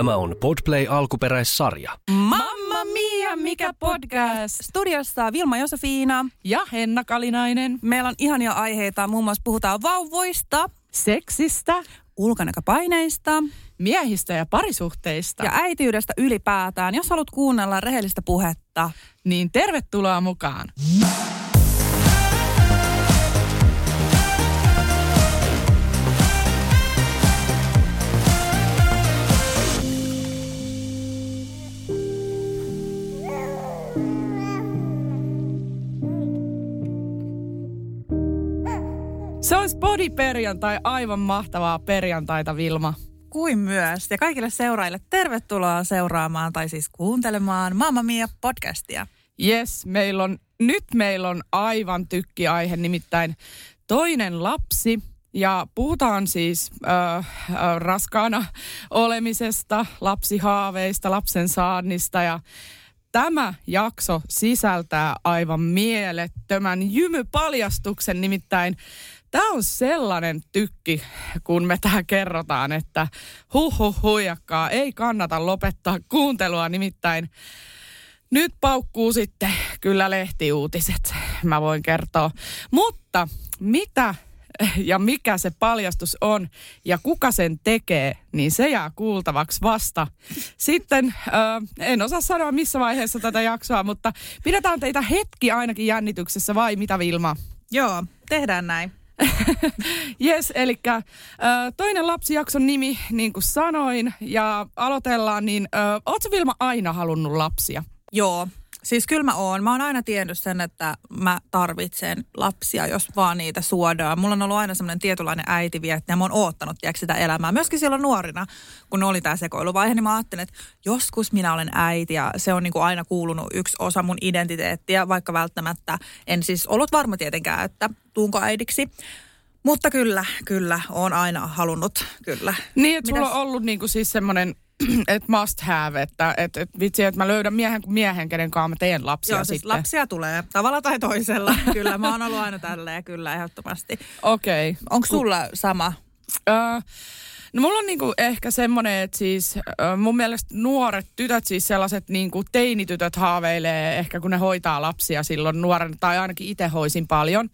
Tämä on Podplay alkuperäissarja. Mamma mia, mikä podcast! Studiossa Vilma Josefiina. Ja Henna Kalinainen. Meillä on ihania aiheita, muun muassa puhutaan vauvoista, Seksistä, ulkonäköpaineista miehistä ja parisuhteista. ja äitiydestä ylipäätään. Jos haluat kuunnella rehellistä puhetta, Niin tervetuloa mukaan. Se olisi body-perjantai, aivan mahtavaa perjantaita, Vilma. kuin myös. Ja kaikille seuraajille tervetuloa seuraamaan tai siis kuuntelemaan Mamma Mia podcastia. Yes, meillä on, nyt meillä on aivan tykkiaihe, nimittäin toinen lapsi. Ja puhutaan siis äh, äh, raskaana olemisesta, lapsihaaveista, lapsen saannista ja Tämä jakso sisältää aivan mielettömän jymypaljastuksen, nimittäin tämä on sellainen tykki, kun me tähän kerrotaan, että huh huh huijakkaa, ei kannata lopettaa kuuntelua, nimittäin nyt paukkuu sitten kyllä lehtiuutiset, mä voin kertoa. Mutta mitä ja mikä se paljastus on ja kuka sen tekee, niin se jää kuultavaksi vasta. Sitten äh, en osaa sanoa missä vaiheessa tätä jaksoa, mutta pidetään teitä hetki ainakin jännityksessä vai mitä Vilma? Joo, tehdään näin. Yes, eli toinen lapsijakson nimi, niin kuin sanoin, ja aloitellaan, niin äh, ootko Vilma aina halunnut lapsia? Joo, siis kyllä mä oon. Mä oon aina tiennyt sen, että mä tarvitsen lapsia, jos vaan niitä suodaan. Mulla on ollut aina semmoinen tietynlainen äitivietti ja mä oon oottanut tiedätkö, sitä elämää. Myöskin silloin nuorina, kun oli tämä sekoiluvaihe, niin mä ajattelin, että joskus minä olen äiti ja se on niin kuin aina kuulunut yksi osa mun identiteettiä, vaikka välttämättä en siis ollut varma tietenkään, että tuunko äidiksi. Mutta kyllä, kyllä, oon aina halunnut, kyllä. Niin, että sulla on ollut niinku siis semmoinen, että must have, että et, et vitsi, että mä löydän miehen kuin miehen, kenen kanssa mä teen lapsia Joo, siis sitten. lapsia tulee tavalla tai toisella. kyllä, mä oon ollut aina tälleen, kyllä, ehdottomasti. Okei. Onko sulla sama? Öö, no mulla on niinku ehkä semmoinen, että siis mun mielestä nuoret tytöt, siis sellaiset niinku teinitytöt haaveilee ehkä kun ne hoitaa lapsia silloin nuoren, tai ainakin itse hoisin paljon.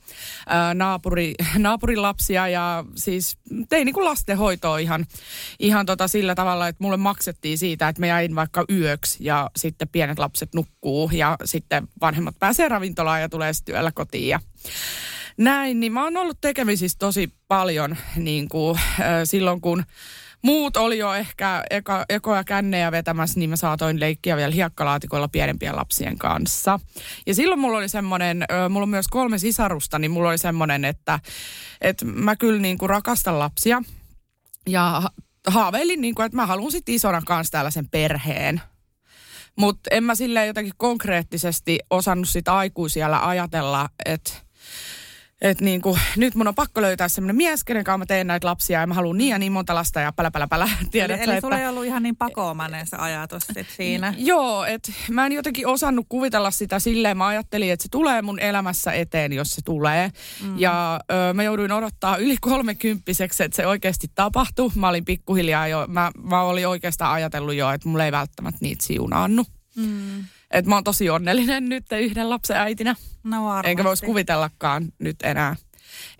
Naapuri, naapurin lapsia ja siis tein niinku lastenhoitoa ihan, ihan tota sillä tavalla, että mulle maksettiin siitä, että mä jäin vaikka yöksi ja sitten pienet lapset nukkuu ja sitten vanhemmat pääsee ravintolaan ja tulee sitten yöllä kotiin ja näin, niin mä oon ollut tekemisissä tosi paljon niin kuin, äh, silloin, kun muut oli jo ehkä eka, ekoja kännejä vetämässä, niin mä saatoin leikkiä vielä hiekkalaatikoilla pienempien lapsien kanssa. Ja silloin mulla oli semmoinen, mulla on myös kolme sisarusta, niin mulla oli semmoinen, että, että mä kyllä niin kuin rakastan lapsia. Ja ha- haaveilin, niin kuin, että mä haluan sitten isona kanssa tällaisen perheen. Mutta en mä silleen jotenkin konkreettisesti osannut sitä aikuisiellä ajatella, että et niin kuin, nyt mun on pakko löytää semmoinen mies, kenen kanssa mä teen näitä lapsia ja mä haluan niin ja niin monta lasta ja pälä pälä pälä. Eli, Tiedätkö, eli että... sulla ei ollut ihan niin pakoomainen se ajatus sit siinä. Joo, että mä en jotenkin osannut kuvitella sitä silleen. Mä ajattelin, että se tulee mun elämässä eteen, jos se tulee. Mm. Ja ö, mä jouduin odottaa yli kolmekymppiseksi, että se oikeasti tapahtui. Mä olin pikkuhiljaa jo, mä, mä olin oikeastaan ajatellut jo, että mulla ei välttämättä niitä siunaannu. Mm. Että mä oon tosi onnellinen nyt yhden lapsen äitinä. No varmasti. Enkä voisi kuvitellakaan nyt enää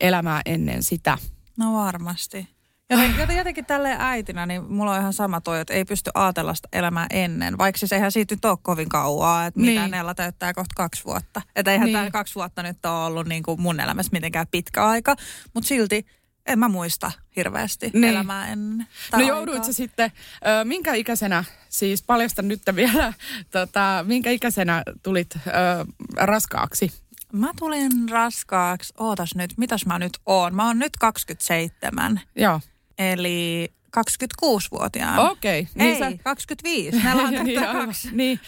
elämää ennen sitä. No varmasti. Joten, joten jotenkin tälleen äitinä, niin mulla on ihan sama toi, että ei pysty ajatella sitä elämää ennen. Vaikka siis eihän siitä nyt ole kovin kauaa, että mitä Niin. Nella täyttää kohta kaksi vuotta. Että eihän Niin. tämä kaksi vuotta nyt ole ollut niin kuin mun elämässä mitenkään pitkä aika. Mutta silti en mä muista hirveästi Niin. elämää ennen. tai No jouduit sä sitten, ö, minkä ikäisenä, siis paljastan nyt vielä, tota, minkä ikäisenä tulit ö, raskaaksi? Mä tulin raskaaksi, ootas nyt, mitäs mä nyt oon? Mä oon nyt 27, Joo. eli 26-vuotiaana. Okei. Niin Ei, sä... 25. Meillä on tätä kaksi. niin.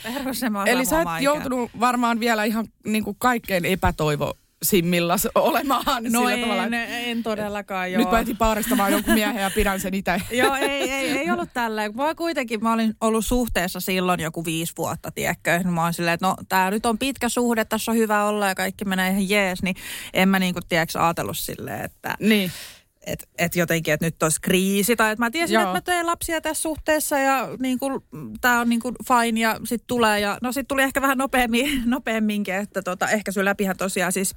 Eli sä et joutunut varmaan vielä ihan niin kuin kaikkein epätoivo simmillas olemaan No sillä en, tavalla. en todellakaan, joo. Nyt mä etin paaristamaan jonkun miehen ja pidän sen itse. Joo, ei, ei, ei ollut tälleen. Mä kuitenkin, mä olin ollut suhteessa silloin joku viisi vuotta, tiedätkö. Mä olin silleen, että no tää nyt on pitkä suhde, tässä on hyvä olla ja kaikki menee ihan jees, niin en mä niinku, tiedätkö, ajatellut silleen, että Niin. Että et jotenkin, että nyt olisi kriisi tai että mä tiesin, Joo. että mä teen lapsia tässä suhteessa ja niin kuin, tämä on niin kuin fine ja sitten tulee ja no sitten tuli ehkä vähän nopeammin, nopeamminkin, että tota, ehkä sun läpihän tosiaan siis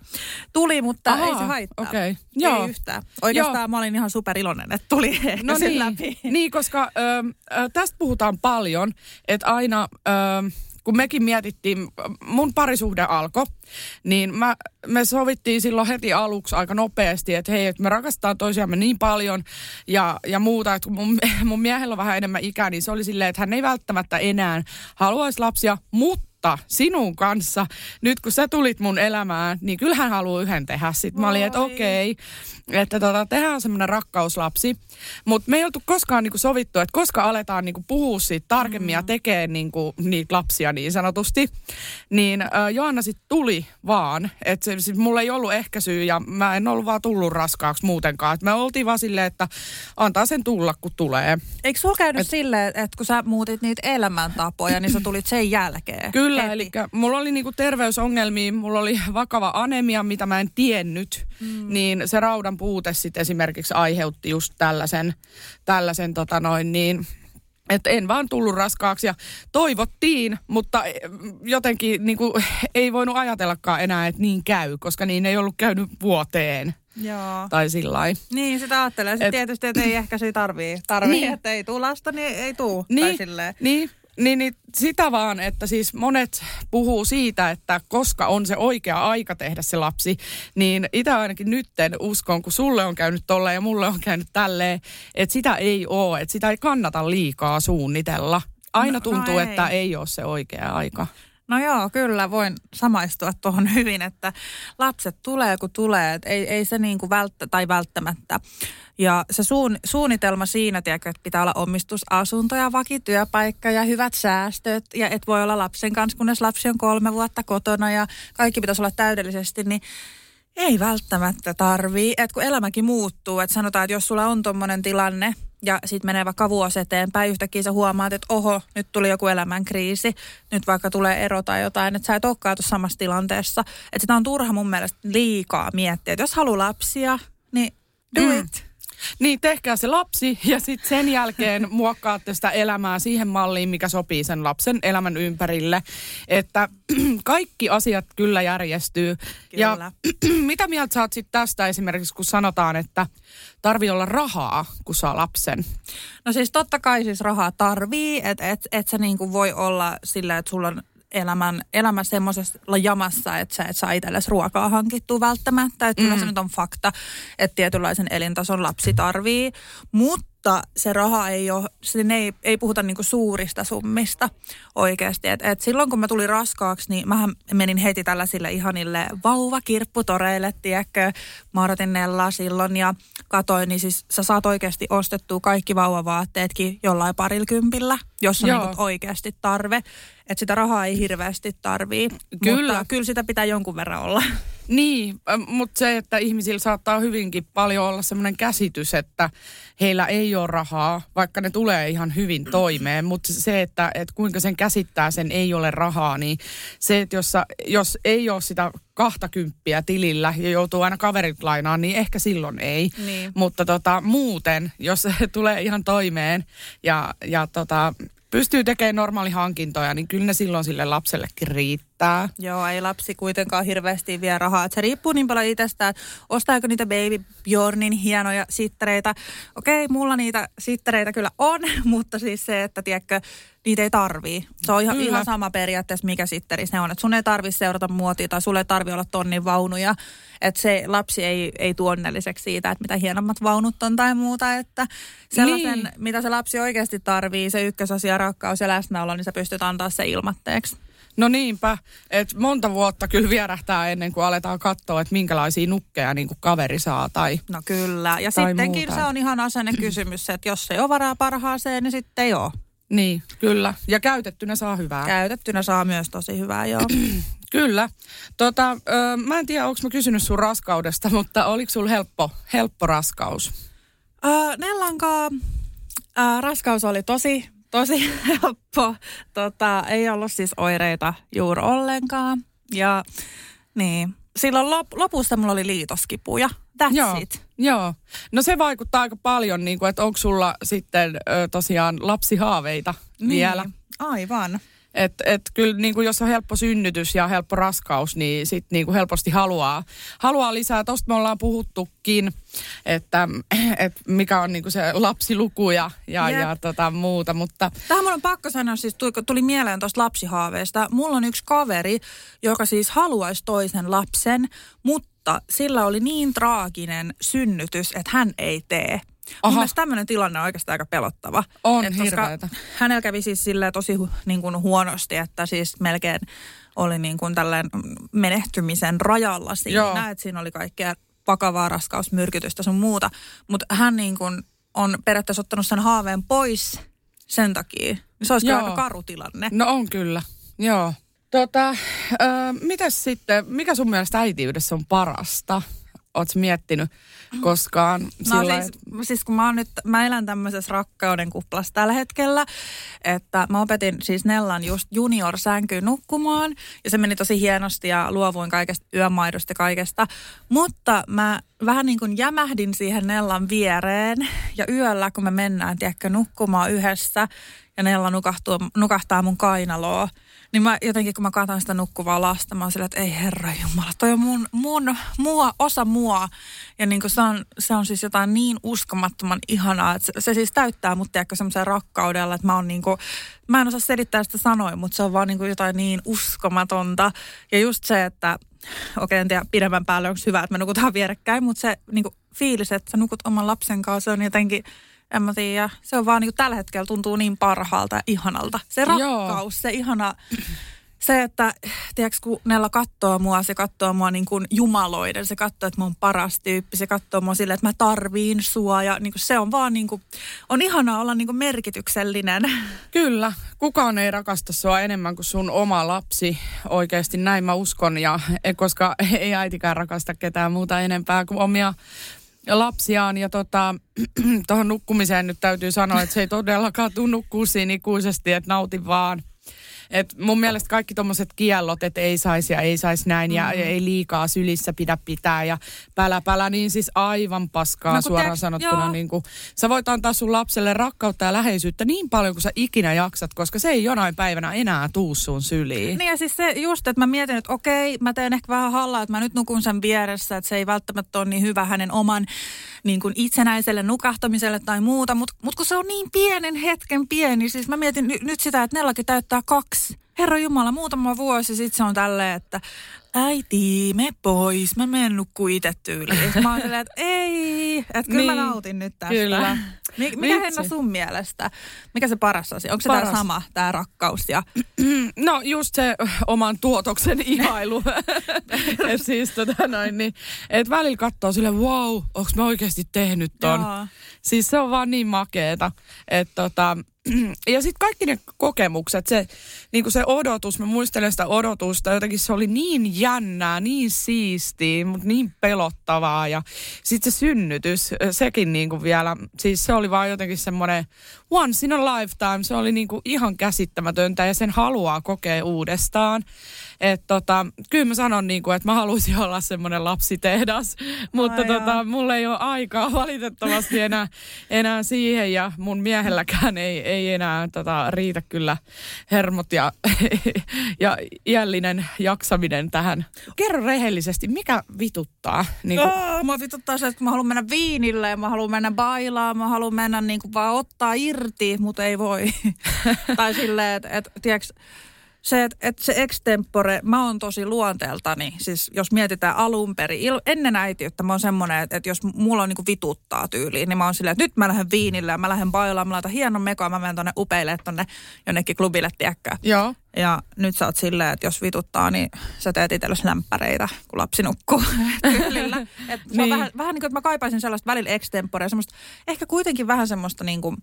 tuli, mutta Ahaa, ei se haittaa. okei. Joo. Ei yhtään. Oikeastaan Joo. mä olin ihan superiloinen, että tuli ehkä No sen niin, läpi. niin, koska ö, ö, tästä puhutaan paljon, että aina ö, kun mekin mietittiin, mun parisuhde alkoi, niin mä, me sovittiin silloin heti aluksi aika nopeasti, että hei, että me rakastetaan toisiamme niin paljon ja, ja muuta, että mun, mun miehellä on vähän enemmän ikää, niin se oli silleen, että hän ei välttämättä enää haluaisi lapsia, mutta sinun kanssa, nyt kun sä tulit mun elämään, niin kyllähän haluaa yhden tehdä. Sitten mä olin, että okei, että tota, tehdään semmoinen rakkauslapsi. Mutta me ei oltu koskaan niinku sovittu, että koska aletaan niinku puhua siitä tarkemmin mm. ja tekee niinku niitä lapsia niin sanotusti. Niin äh, Joanna sitten tuli vaan, että se, sit mulla ei ollut ehkäisyä ja mä en ollut vaan tullut raskaaksi muutenkaan. Et me oltiin vaan silleen, että antaa sen tulla kun tulee. Eikö sulla käynyt silleen, että kun sä muutit niitä elämäntapoja, niin sä tulit sen jälkeen? Kyllä, heti? eli mulla oli niinku terveysongelmia, mulla oli vakava anemia, mitä mä en tiennyt, mm. niin se raudan puute sitten esimerkiksi aiheutti just tällaisen, tällaisen tota noin niin, että en vaan tullut raskaaksi ja toivottiin, mutta eh, jotenkin niin kuin, ei voinut ajatellakaan enää, että niin käy, koska niin ei ollut käynyt vuoteen Joo. tai sillä. Niin, sitä ajattelee. Sitten Et- tietysti, että ei ehkä se tarvii. tarvii Niin. että ei tuu lasta, niin ei tuu. Tai Niin, silleen. niin, niin, niin sitä vaan, että siis monet puhuu siitä, että koska on se oikea aika tehdä se lapsi, niin itse ainakin nytten uskon, kun sulle on käynyt tolleen ja mulle on käynyt tälleen, että sitä ei ole, että sitä ei kannata liikaa suunnitella. Aina No- tuntuu, no ei. että ei ole se oikea aika. No joo, kyllä voin samaistua tuohon hyvin, että lapset tulee kun tulee, että ei, ei se niin kuin välttä, tai välttämättä. Ja se suun, suunnitelma siinä, tiedätkö, että pitää olla omistusasunto ja vakityöpaikka ja hyvät säästöt ja et voi olla lapsen kanssa, kunnes lapsi on kolme vuotta kotona ja kaikki pitäisi olla täydellisesti, niin ei välttämättä tarvii. Että kun elämäkin muuttuu, että sanotaan, että jos sulla on tommonen tilanne ja sitten menee vaikka vuosi eteenpäin, yhtäkkiä sä huomaat, että oho, nyt tuli joku elämänkriisi, nyt vaikka tulee ero tai jotain, että sä et olekaan tuossa samassa tilanteessa. Että sitä on turha mun mielestä liikaa miettiä, että jos haluaa lapsia, niin do Mm. it. Niin, tehkää se lapsi ja sitten sen jälkeen muokkaatte sitä elämää siihen malliin, mikä sopii sen lapsen elämän ympärille. Että kaikki asiat kyllä järjestyy. Ja Kyllä. mitä mieltä sä oot sit tästä esimerkiksi, kun sanotaan, että tarvii olla rahaa, kun saa lapsen? No siis totta kai siis rahaa tarvii, että et, et sä niinku voi olla sillä, että sulla on elämän, elämä semmoisessa jamassa, että sä et saa itsellesi ruokaa hankittua välttämättä. Että kyllä se nyt on fakta, että tietynlaisen elintason lapsi tarvii. Mutta se raha ei ole, siinä ei, ei puhuta niinku suurista summista oikeasti. Et, et silloin kun mä tulin raskaaksi, niin mähän menin heti tällaisille ihanille vauvakirpputoreille, tiedätkö. Mä odotin Nellaa silloin ja katoin, niin siis sä saat oikeasti ostettua kaikki vauvavaatteetkin jollain parilkympillä, jos on niinku oikeasti tarve. Että sitä rahaa ei hirveästi tarvii. Kyllä. Mutta kyllä sitä pitää jonkun verran olla. Niin, mutta se, että ihmisillä saattaa hyvinkin paljon olla semmoinen käsitys, että heillä ei ole rahaa, vaikka ne tulee ihan hyvin toimeen. Mutta se, että, että kuinka sen käsittää, sen ei ole rahaa, niin se, että jos, jos ei ole sitä kahta kymppiä tilillä ja joutuu aina kaverit lainaan, niin ehkä silloin ei. Niin. Mutta tota, muuten, jos se tulee ihan toimeen ja, ja tota, pystyy tekemään normaalihankintoja, niin kyllä ne silloin sille lapsellekin riittää. Joo, ei lapsi kuitenkaan hirveästi vie rahaa. Se riippuu niin paljon itsestä, että ostaako niitä Baby Bjornin hienoja sittereitä. Okei, mulla niitä sittereitä kyllä on, mutta siis se, että tiedätkö, niitä ei tarvii. Se on ihan, Kyllä. ihan sama periaatteessa, mikä sitteris ne on. Että sun ei tarvi seurata muotia tai sulle ei tarvi olla tonnin vaunuja. Että se lapsi ei, ei tuo onnelliseksi siitä, että mitä hienommat vaunut on tai muuta. Että sellaisen, Niin. mitä se lapsi oikeasti tarvii, se ykkösasia, rakkaus ja läsnäolo, niin sä pystyt antaa se ilmatteeksi. No niinpä, että monta vuotta kyllä vierähtää ennen kuin aletaan katsoa, että minkälaisia nukkeja niin kuin kaveri saa tai... No kyllä. Ja Tai sittenkin muuta. se on ihan asenne kysymys, että jos ei ole varaa parhaaseen, niin sitten ei ole. Niin, kyllä. Ja käytettynä saa hyvää. Käytettynä saa myös tosi hyvää, joo. Kyllä. Tota, ö, mä en tiedä, onko mä kysynyt sun raskaudesta, mutta oliko sulla helppo, helppo raskaus? Öö, Nellankaa öö, raskaus oli tosi, tosi helppo. Tota, ei ollut siis oireita juuri ollenkaan. Ja niin, silloin lop, lopussa mulla oli liitoskipuja. That's Joo. it. Joo. No se vaikuttaa aika paljon, niin kuin, että onko sulla sitten ö, tosiaan lapsihaaveita vielä. Niin, aivan. Että et kyllä niin kuin jos on helppo synnytys ja helppo raskaus, niin sitten niin kuin helposti haluaa, haluaa lisää. Tuosta me ollaan puhuttukin, että et mikä on niin kuin se lapsiluku ja, ja, Jep. ja tota muuta. Mutta Tähän mun on pakko sanoa, siis tuli, tuli mieleen tuosta lapsihaaveesta. Mulla on yksi kaveri, joka siis haluaisi toisen lapsen, mutta sillä oli niin traaginen synnytys, että hän ei tee. Mun Aha. mielestä tämmöinen tilanne on oikeastaan aika pelottava. On Et koska hirveetä. Hänellä kävi siis silleen tosi niin kuin huonosti, että siis melkein oli niin kuin tällainen menehtymisen rajalla siinä. Joo. Että siinä oli kaikkea vakavaa raskausmyrkytystä sun muuta. Mutta hän niin kuin on periaatteessa ottanut sen haaveen pois sen takia. Se olisi aika karu tilanne. no on kyllä, joo. Tota, ö, mitäs sitten, mikä sun mielestä äitiydessä on parasta? Oletko miettinyt koskaan? No sillä siis, siis kun mä, oon nyt, mä elän tämmöisessä rakkauden kuplassa tällä hetkellä, että mä opetin siis Nellan just junior-sänkyyn nukkumaan ja se meni tosi hienosti ja luovuin kaikesta yömaidosta kaikesta. Mutta mä vähän niin kuin jämähdin siihen Nellan viereen ja yöllä kun me mennään, tiedätkö, nukkumaan yhdessä ja Nella nukahtuu, nukahtaa mun kainaloa, niin mä jotenkin, kun mä katson sitä nukkuvaa lasta, mä oon sillä, että ei herra jumala, toi on mun, mun mua, osa mua. Ja niin se, on, se on siis jotain niin uskomattoman ihanaa, että se, se siis täyttää mut tiedätkö semmoisen rakkaudella, että mä oon niin kuin, mä en osaa selittää sitä sanoin, mutta se on vaan niin kuin jotain niin uskomatonta. Ja just se, että okei, en tiedä pidemmän päälle onko hyvä, että me nukutaan vierekkäin, mutta se niin kuin fiilis, että sä nukut oman lapsen kanssa, se on jotenkin, en mä tiedä, se on vaan niin kuin tällä hetkellä tuntuu niin parhaalta ja ihanalta. Se Joo. rakkaus, se ihana, se, että tiedätkö, kun Nella katsoo mua, se katsoo mua niin kuin jumaloiden, se katsoo, että mä oon paras tyyppi, se katsoo mua silleen, että mä tarviin sua ja niin kuin se on vaan niin kuin, on ihanaa olla niin kuin merkityksellinen. Kyllä, kukaan ei rakasta sua enemmän kuin sun oma lapsi. Oikeasti näin mä uskon, ja koska ei äitikään rakasta ketään muuta enempää kuin omia lapsiaan. Ja tota, tuohon nukkumiseen nyt täytyy sanoa, että se ei todellakaan tuu nukkuu siinä ikuisesti, että nauti vaan. Et mun mielestä kaikki tommoset kiellot, että ei saisi ja ei saisi näin ja ei liikaa sylissä pidä pitää ja pälä pälä, niin siis aivan paskaa No suoraan tiedätkö- sanottuna. joo. Niin kuin, sä voit antaa sun lapselle rakkautta ja läheisyyttä niin paljon kuin sä ikinä jaksat, koska se ei jonain päivänä enää tuu sun syliin. Niin ja siis se just, että mä mietin, että okei, mä teen ehkä vähän hallaa, että mä nyt nukun sen vieressä, että se ei välttämättä ole niin hyvä hänen oman niin kuin itsenäiselle nukahtamiselle tai muuta, mutta mut kun se on niin pienen hetken pieni, siis mä mietin ny, nyt sitä, että Nellakin täyttää kaksi. Herra Jumala, muutama vuosi sitten se on tälleen, että äiti, me pois, mä menen nukkuu itse tyyliin. Mä oon silleen, että ei, että kyllä mä Niin, nautin nyt tästä. kyllä. Mi- mikä Vitsi. Henna sun mielestä? Mikä se paras asia? Onko se tämä sama, tämä rakkaus ja No just se oman tuotoksen ihailu. et siis tota noin, niin, et välillä katsoo sille, wow, onks mä oikeasti tehnyt ton? Joo. Siis se on vaan niin makeeta. Että tota, ja sitten kaikki ne kokemukset, se, niin se odotus, mä muistelen sitä odotusta, jotenkin se oli niin jännää, niin siistiä, mutta niin pelottavaa. Ja sitten se synnytys, sekin niin kuin vielä, siis se oli vaan jotenkin semmoinen once in a lifetime, se oli niin kuin ihan käsittämätöntä ja sen haluaa kokea uudestaan. Että tota, kyllä mä sanon niin kuin, että mä haluaisin olla semmoinen lapsitehdas, mutta Ai tota, mulla ei ole aikaa valitettavasti enää, enää siihen ja mun miehelläkään ei, ei enää tota, riitä kyllä hermot ja, ja iällinen jaksaminen tähän. Kerro rehellisesti, mikä vituttaa? Niin kuin, Oh, mä vituttaa se, että mä haluan mennä viinille ja mä haluan mennä bailaan, mä haluan mennä niin kuin vaan ottaa irti, mutta ei voi. tai silleen, että et, tiedätkö, se, että et se extempore, mä oon tosi luonteeltani, siis jos mietitään alun perin, il, ennen äitiyttä mä oon semmoinen, että, että jos mulla on niinku vituttaa tyyliin, niin mä oon silleen, että nyt mä lähden viinille ja mä lähden bailaan, mä laitan hienon mekoa, mä menen tonne upeille tonne jonnekin klubille, tiedäkö. Joo. Ja nyt sä oot silleen, että jos vituttaa, niin sä teet itsellesi lämpäreitä, kun lapsi nukkuu tyylillä. Et Niin. vähän, vähän niin kuin, että mä kaipaisin sellaista välillä extemporea, semmoista, ehkä kuitenkin vähän semmoista niin kuin,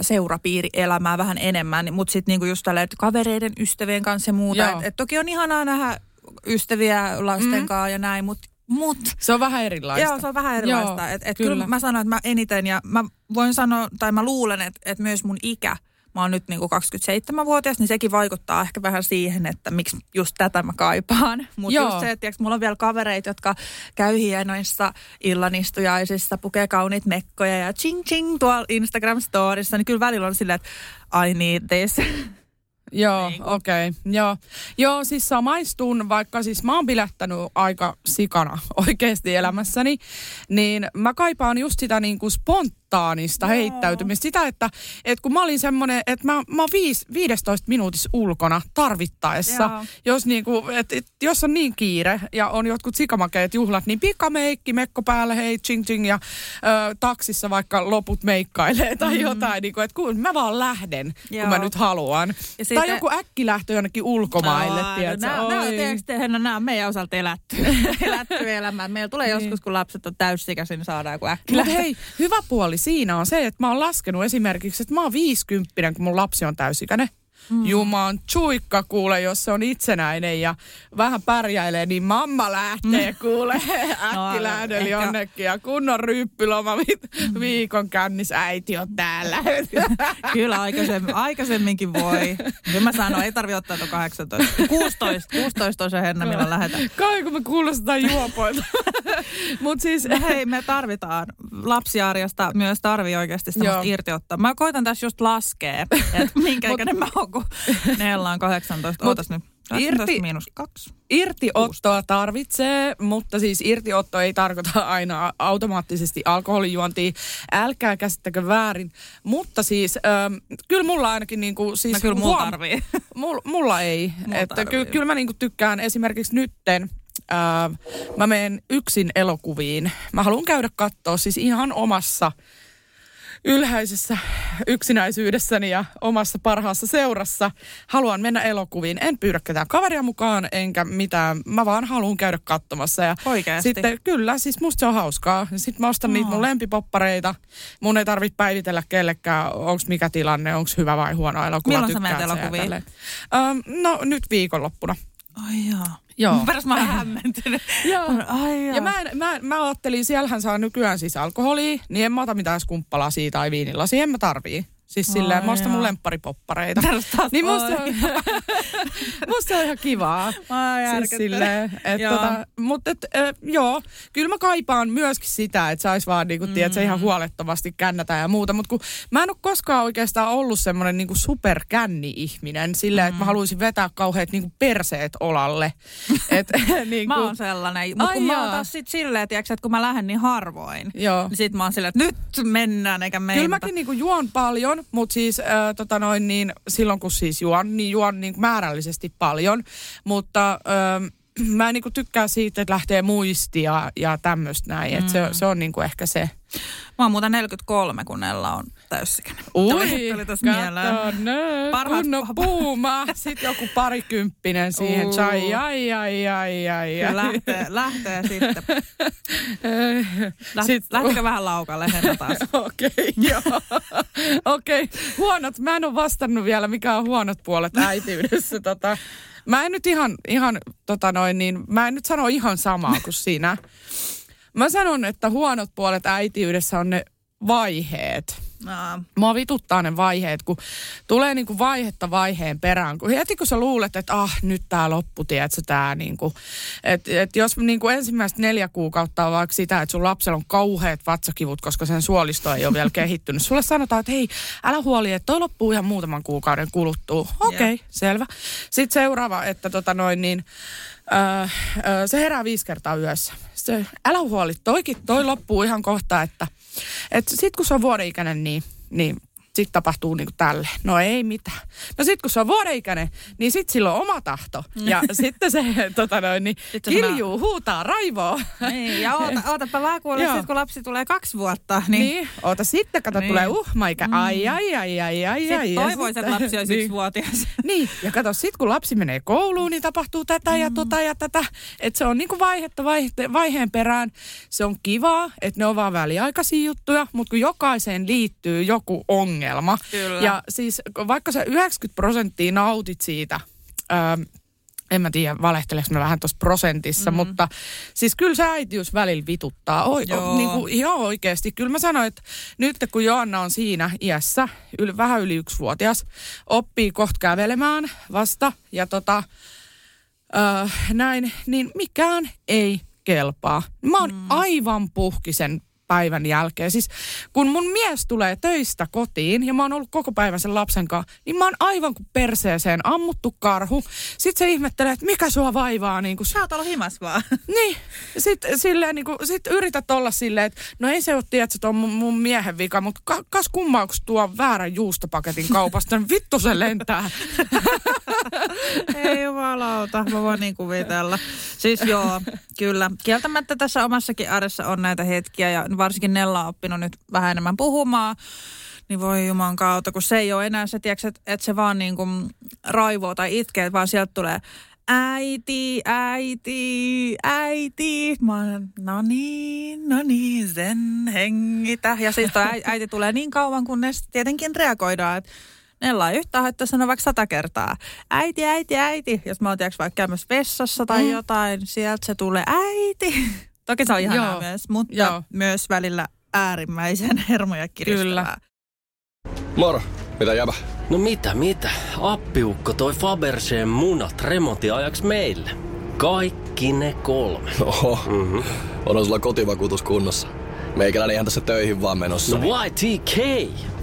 seurapiirielämää vähän enemmän, niin- mutta sitten niinku just tälleen, että kavereiden, ystävien kanssa ja muuta. Joo. Et, et toki on ihanaa nähdä ystäviä lasten mm. kanssa ja näin, mutta mut, Se on vähän erilaista. Joo, se on vähän erilaista. Joo, et, et kyllä. kyllä mä sanon, että mä eniten ja mä voin sanoa, tai mä luulen, että, että myös mun ikä, mä oon nyt niinku 27-vuotias, niin sekin vaikuttaa ehkä vähän siihen, että miksi just tätä mä kaipaan. Mutta just se, että tiiäks, mulla on vielä kavereita, jotka käy hienoissa illanistujaisissa, pukee kauniit mekkoja ja ching ching tuolla Instagram-storissa, niin kyllä välillä on silleen, että I need this. Joo, Niin okei. Okay. Joo. Joo, siis samaistun, vaikka siis mä oon pilättänyt aika sikana oikeasti elämässäni, niin mä kaipaan just sitä niin kuin spontaanista Joo. heittäytymistä. Sitä, että, että kun mä olin semmoinen, että mä, mä oon viis, 15 minuutissa ulkona tarvittaessa. Joo. Jos, niin kuin, et, et, jos on niin kiire ja on jotkut sikamakeet juhlat, niin pikameikki, mekko päälle, hei, ching ching ja ö, taksissa vaikka loput meikkailee tai mm. jotain. Niin kuin, että kun mä vaan lähden, Joo. Kun mä nyt haluan. Ja Tai sitten- joku äkkilähtö jonnekin ulkomaille, Aa, tiedätkö? No, nämä, tiedätkö, Henna, nämä on meidän osalta elätty, elätty elämää. Meillä tulee joskus, kun lapset on täysikäisiä, niin saadaan joku äkki. Mutta hei, hyvä puoli siinä on se, että mä oon laskenut esimerkiksi, että mä oon 50, kun mun lapsi on täysikäinen. Mm. Jumaan tsuikka kuule, jos se on itsenäinen ja vähän pärjäilee, niin mamma lähtee kuule äkkilähdöllä ehkä- jonnekin ja kunnon ryyppyloma vi- viikon kännissä äiti on täällä. Kyllä aikaisemmin, aikaisemminkin voi. Kyllä mä sanon, ei tarvi ottaa tuon 18. 16, 16 on se Henna, milloin lähdetään. Kai kun me kuulostetaan juopoilta. Mut siis No hei, me tarvitaan. Lapsiarjesta myös tarvii oikeasti semmoista Joo. irtiottaa. Mä koitan tässä just laskea, että minkä ikäinen mä oon, kun Neella on 18. Mut Ootas nyt. 18 irti- miinus 2. Irtiottoa tarvitsee, mutta siis irtiotto ei tarkoita aina automaattisesti alkoholijuontia. Älkää käsittäkö väärin. Mutta siis, ähm, kyllä mulla ainakin niinku, siis No kyllä mulla huom- tarvii. Mulla, mulla ei. Mulla että tarvii. ky, kyllä mä niinku tykkään esimerkiksi nytten, ää, mä menen yksin elokuviin. Mä haluan käydä katsoa siis ihan omassa ylhäisessä yksinäisyydessäni ja omassa parhaassa seurassa. Haluan mennä elokuviin. En pyydä ketään kaveria mukaan, enkä mitään. Mä vaan haluan käydä katsomassa. Ja Oikeasti? Sitten kyllä, siis musta se on hauskaa. Sitten mä ostan niitä mun lempipoppareita. Mun ei tarvitse päivitellä kellekään, onko mikä tilanne, onko hyvä vai huono elokuva. Milloin sä menet elokuviin? Ähm, no nyt viikonloppuna. Ai jaa. Joo. Peräs mä oon hämmentynyt. Joo. Ai jaa. Ja mä, en- mä, mä ajattelin, siellähän saa nykyään siis alkoholia, niin en mä ota mitään skumppalasia tai viinilasia, en mä tarvii. Siis Ai silleen, mä ostan mun lempparipoppareita. Niin musta, on, musta se on ihan kivaa. Ai, Siis silleen, et Joo. tota, mutta et, äh, joo, kyllä mä kaipaan myöskin sitä, että sais vaan niinku, mm. tiedät, ihan huolettomasti kännätä ja muuta, mutta kun mä en ole koskaan oikeastaan ollut semmoinen niinku superkänni-ihminen, silleen, että mä haluaisin vetää kauheat niinku perseet olalle. Et, niinku, Mä oon sellainen. Mutta kun mä jaa. oon taas sit silleen, tiiäks, että kun mä lähden niin harvoin, Joo. niin sit mä oon silleen, että nyt mennään eikä meinata. Kyllä mäkin niinku juon paljon, mutta siis äh, tota noin, niin silloin kun siis juon, niin juon niin määrällisesti paljon. Mutta äh, mä en niinku tykkää siitä, että lähtee muistia ja tämmöistä näin. Mm. Et se, se on niinku ehkä se. Mä oon muuten 43, kun Nella on täysikäinen. Ui, tuli mieleen. Parhaat- kunnon puuma. Sitten joku parikymppinen siihen. Uu. Ai, ai, ai, ai, ai. Kyllä lähtee, lähtee sitten. Läht, Sitten- lähtikö vähän laukalle Henna taas? Okei, joo. Okei, huonot. Mä en ole vastannut vielä, mikä on huonot puolet äitiydessä. Tota, mä en nyt ihan, ihan tota noin, niin, mä en nyt sano ihan samaa kuin sinä. Mä sanon, että huonot puolet äitiydessä on ne vaiheet. Aa, Mua vituttaa ne vaiheet, kun tulee niinku vaihetta vaiheen perään. Kun heti kun sä luulet, että ah, nyt tää loppu, tiedätkö, tää niinku. Että et jos niinku ensimmäistä neljä kuukautta on vaikka sitä, että sun lapsella on kauheat vatsakivut, koska sen suolisto ei ole vielä kehittynyt. Sulle sanotaan, että hei, älä huoli, että toi loppuu ihan muutaman kuukauden kuluttua. Okei, okay, selvä. Sitten seuraava, että tota noin niin, Öö, öö, se herää viisi kertaa yössä. Se, älä huoli, toikin, toi loppuu ihan kohta, että et sit kun se on vuoden ikäinen, niin, niin sitten tapahtuu niinku tälle. No ei mitään. No sitten kun se on vuodeikäinen, niin sitten sillä on oma tahto. Ja sitten se tota noin, niin Sitten kiljuu, huutaa, raivoo. Niin, ja oota, ootapa vaan kuule, sit kun lapsi tulee kaksi vuotta, niin, Niin, oota sitten, kato, Niin. tulee uhmaikä. Ai, ai, ai, ai, ai, ai. Ja toivoisi, että sitten- lapsi olisi niin. yksivuotias. Niin, ja kato, sit kun lapsi menee kouluun, niin tapahtuu tätä ja tota ja tätä. Että se on niinku vaihetta vaihe, vaiheen perään. Se on kivaa, että ne on vaan väliaikaisia juttuja, mutta kun jokaiseen liittyy joku ongelma. Kyllä. Ja siis vaikka sä 90 prosenttia nautit siitä, ähm, en mä tiedä, valehteleks mä vähän tuossa prosentissa, mm. mutta siis kyllä se äitiys välillä vituttaa. Oi, Joo. joo. Niin kuin, ihan oikeasti. Kyllä mä sanoin, että nyt kun Joanna on siinä iässä, yli, vähän yli yksivuotias, oppii kohta kävelemään vasta ja tota, äh, näin, niin mikään ei kelpaa. Mä oon mm. aivan puhkisen päivän jälkeen. Siis kun mun mies tulee töistä kotiin ja mä oon ollut koko päivän sen lapsen kanssa, niin mä oon aivan kuin perseeseen ammuttu karhu. Sitten se ihmettelee, että mikä sua vaivaa. Niin kuin, Sä oot ollut himas vaan. niin, sitten silleen, niin kuin, sit yrität olla silleen, että no ei se ole, tiedä, että se on mun, mun miehen vika, mutta ka, kas kummaa, kun tuo väärän juustopaketin kaupasta, niin vittu se lentää. Ei jumalauta, mä voin niin kuvitella. Siis joo, kyllä. Kieltämättä tässä omassakin arjessa on näitä hetkiä ja varsinkin Nella on oppinut nyt vähän enemmän puhumaan. Niin voi juman kautta, kun se ei ole enää se, että, että se vaan niin kuin raivoo tai itkee, vaan sieltä tulee äiti, äiti, äiti. Mä oon, no niin, no niin, sen hengitä. Ja siis toi äi- äiti tulee niin kauan, kunnes tietenkin reagoidaan, että Nella ei yhtään haittaa sanoa vaikka sata kertaa. Äiti, äiti, äiti. Jos mä oon tiedätkö, vaikka käymässä vessassa tai mm. jotain, sieltä se tulee äiti. Toki se on ihanaa Joo. myös, mutta Joo. myös välillä äärimmäisen hermoja kiristävää. Kyllä. Moro, mitä jäbä? No mitä, mitä? Appiukko toi Faberseen munat remontiajaksi meille. Kaikki ne kolme. Oho, mm-hmm. onhan sulla kotivakuutus kunnossa. Meikäläinen ihan tässä töihin vaan menossa. No YTK!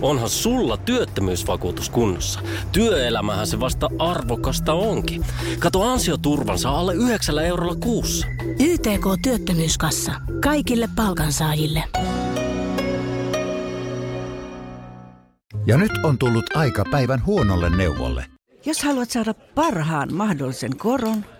Onhan sulla työttömyysvakuutus kunnossa. Työelämähän se vasta arvokasta onkin. Kato ansioturvansa alle 9 eurolla kuussa. YTK Työttömyyskassa. Kaikille palkansaajille. Ja nyt on tullut aika päivän huonolle neuvolle. Jos haluat saada parhaan mahdollisen koron,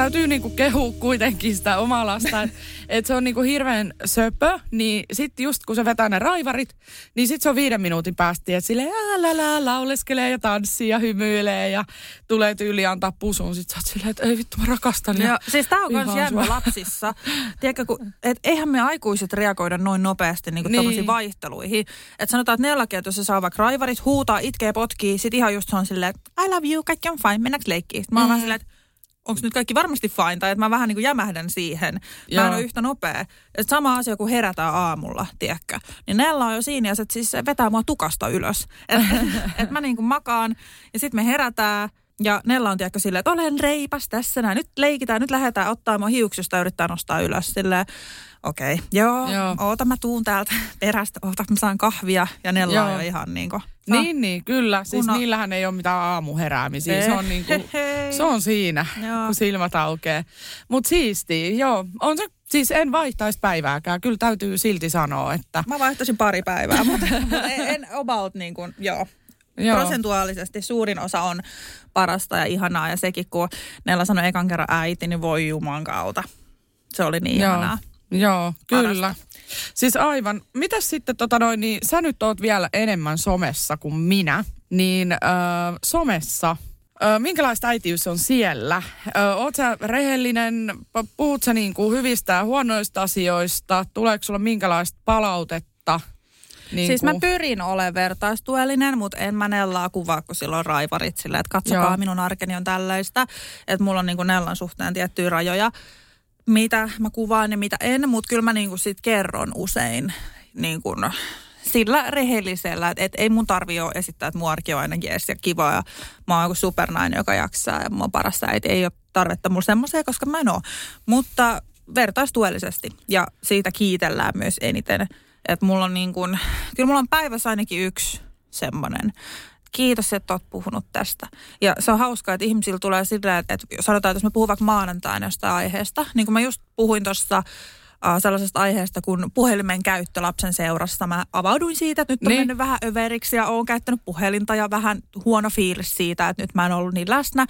Täytyy niinku kehua kuitenkin sitä omaa lasta, että et se on niinku hirveän söpö, niin sitten just kun se vetää ne raivarit, niin sitten se on viiden minuutin päästä, että sille älä lauleskelee ja tanssii ja hymyilee ja tulee tyyli antaa pusun. Sitten sä oot silleen, että ei vittu mä rakastan. ja Joo, siis tää on myös jännä lapsissa. Tiedätkö, kun, et eihän me aikuiset reagoida noin nopeasti niin Niin. vaihteluihin. Että sanotaan, että Nellakin, että jos se saa vaikka raivarit, huutaa, itkee, potkii, sit ihan just se on silleen, I love you, kaikki on fine, mennäänkö leikkiin? Sitten mä oon Mm. silleen, että onko nyt kaikki varmasti fine, tai että mä vähän niin kuin jämähdän siihen. Mä Joo. en ole yhtä nopea. Et sama asia, kun herätään aamulla, tiedätkö. Niin Nella on jo siinä, ja siis se vetää mua tukasta ylös. Että et mä niin kuin makaan, ja sitten me herätään, ja Nella on tiedätkö silleen, että olen reipas tässä näin. Nyt leikitään, nyt lähdetään ottaa mua hiuksista ja yrittää nostaa ylös. Silleen, okei, okay, joo, Joo. oota mä tuun täältä perästä, oota mä saan kahvia. Ja Nella Joo. on jo ihan niin kuin, Niin, niin, kyllä. Siis on- niillähän ei ole mitään aamuheräämisiä. Ei. Se on, niinku, Hei. se on siinä, Joo. kun silmät aukeaa. Mutta siistiä, joo. On se, siis en vaihtaisi päivääkään. Kyllä täytyy silti sanoa, että... Mä vaihtaisin pari päivää, mutta, en about niin kuin, joo. Joo. Prosentuaalisesti suurin osa on parasta ja ihanaa ja sekin kun Nella sanoi ekan kerran äiti, niin voi juman kautta. Se oli niin Joo. ihanaa. Joo, kyllä. Parasta. Siis aivan. Mitäs sitten, tota noin, niin sä nyt oot vielä enemmän somessa kuin minä, niin äh, somessa, äh, minkälaista äitiys on siellä? Äh, oot sä rehellinen, puhut sä niin kuin hyvistä ja huonoista asioista, tuleeko sulla minkälaista palautetta? Niin Siis mä pyrin olemaan vertaistuellinen, mutta en mä Nellaa kuvaa, kun silloin raivarit silleen, että katsokaa, Joo. minun arkeni on tällaista. Että mulla on niin kuin Nellan suhteen tiettyjä rajoja, mitä mä kuvaan ja mitä en, mutta kyllä mä niin kuin sit kerron usein niin kuin sillä rehellisellä, että et ei mun tarvi ole esittää, että mun arki on aina jees ja kiva ja mä oon joku supernainen, joka jaksaa ja mä oon parasta äiti. Ei ole tarvetta mulla semmoiseen, koska mä en oo. Mutta vertaistuellisesti ja siitä kiitellään myös eniten Että mulla on niin kuin, kyllä mulla on päivässä ainakin yksi semmoinen. Kiitos, että oot puhunut tästä. Ja se on hauskaa, että ihmisillä tulee sillä, että, että sanotaan, että jos me puhun vaikka maanantaina jostain aiheesta, niin kuin mä just puhuin tuossa sellaisesta aiheesta kuin puhelimen käyttö lapsen seurassa. Mä avauduin siitä, että nyt on Niin. mennyt vähän överiksi ja oon käyttänyt puhelinta ja vähän huono fiilis siitä, että nyt mä en ollut niin läsnä.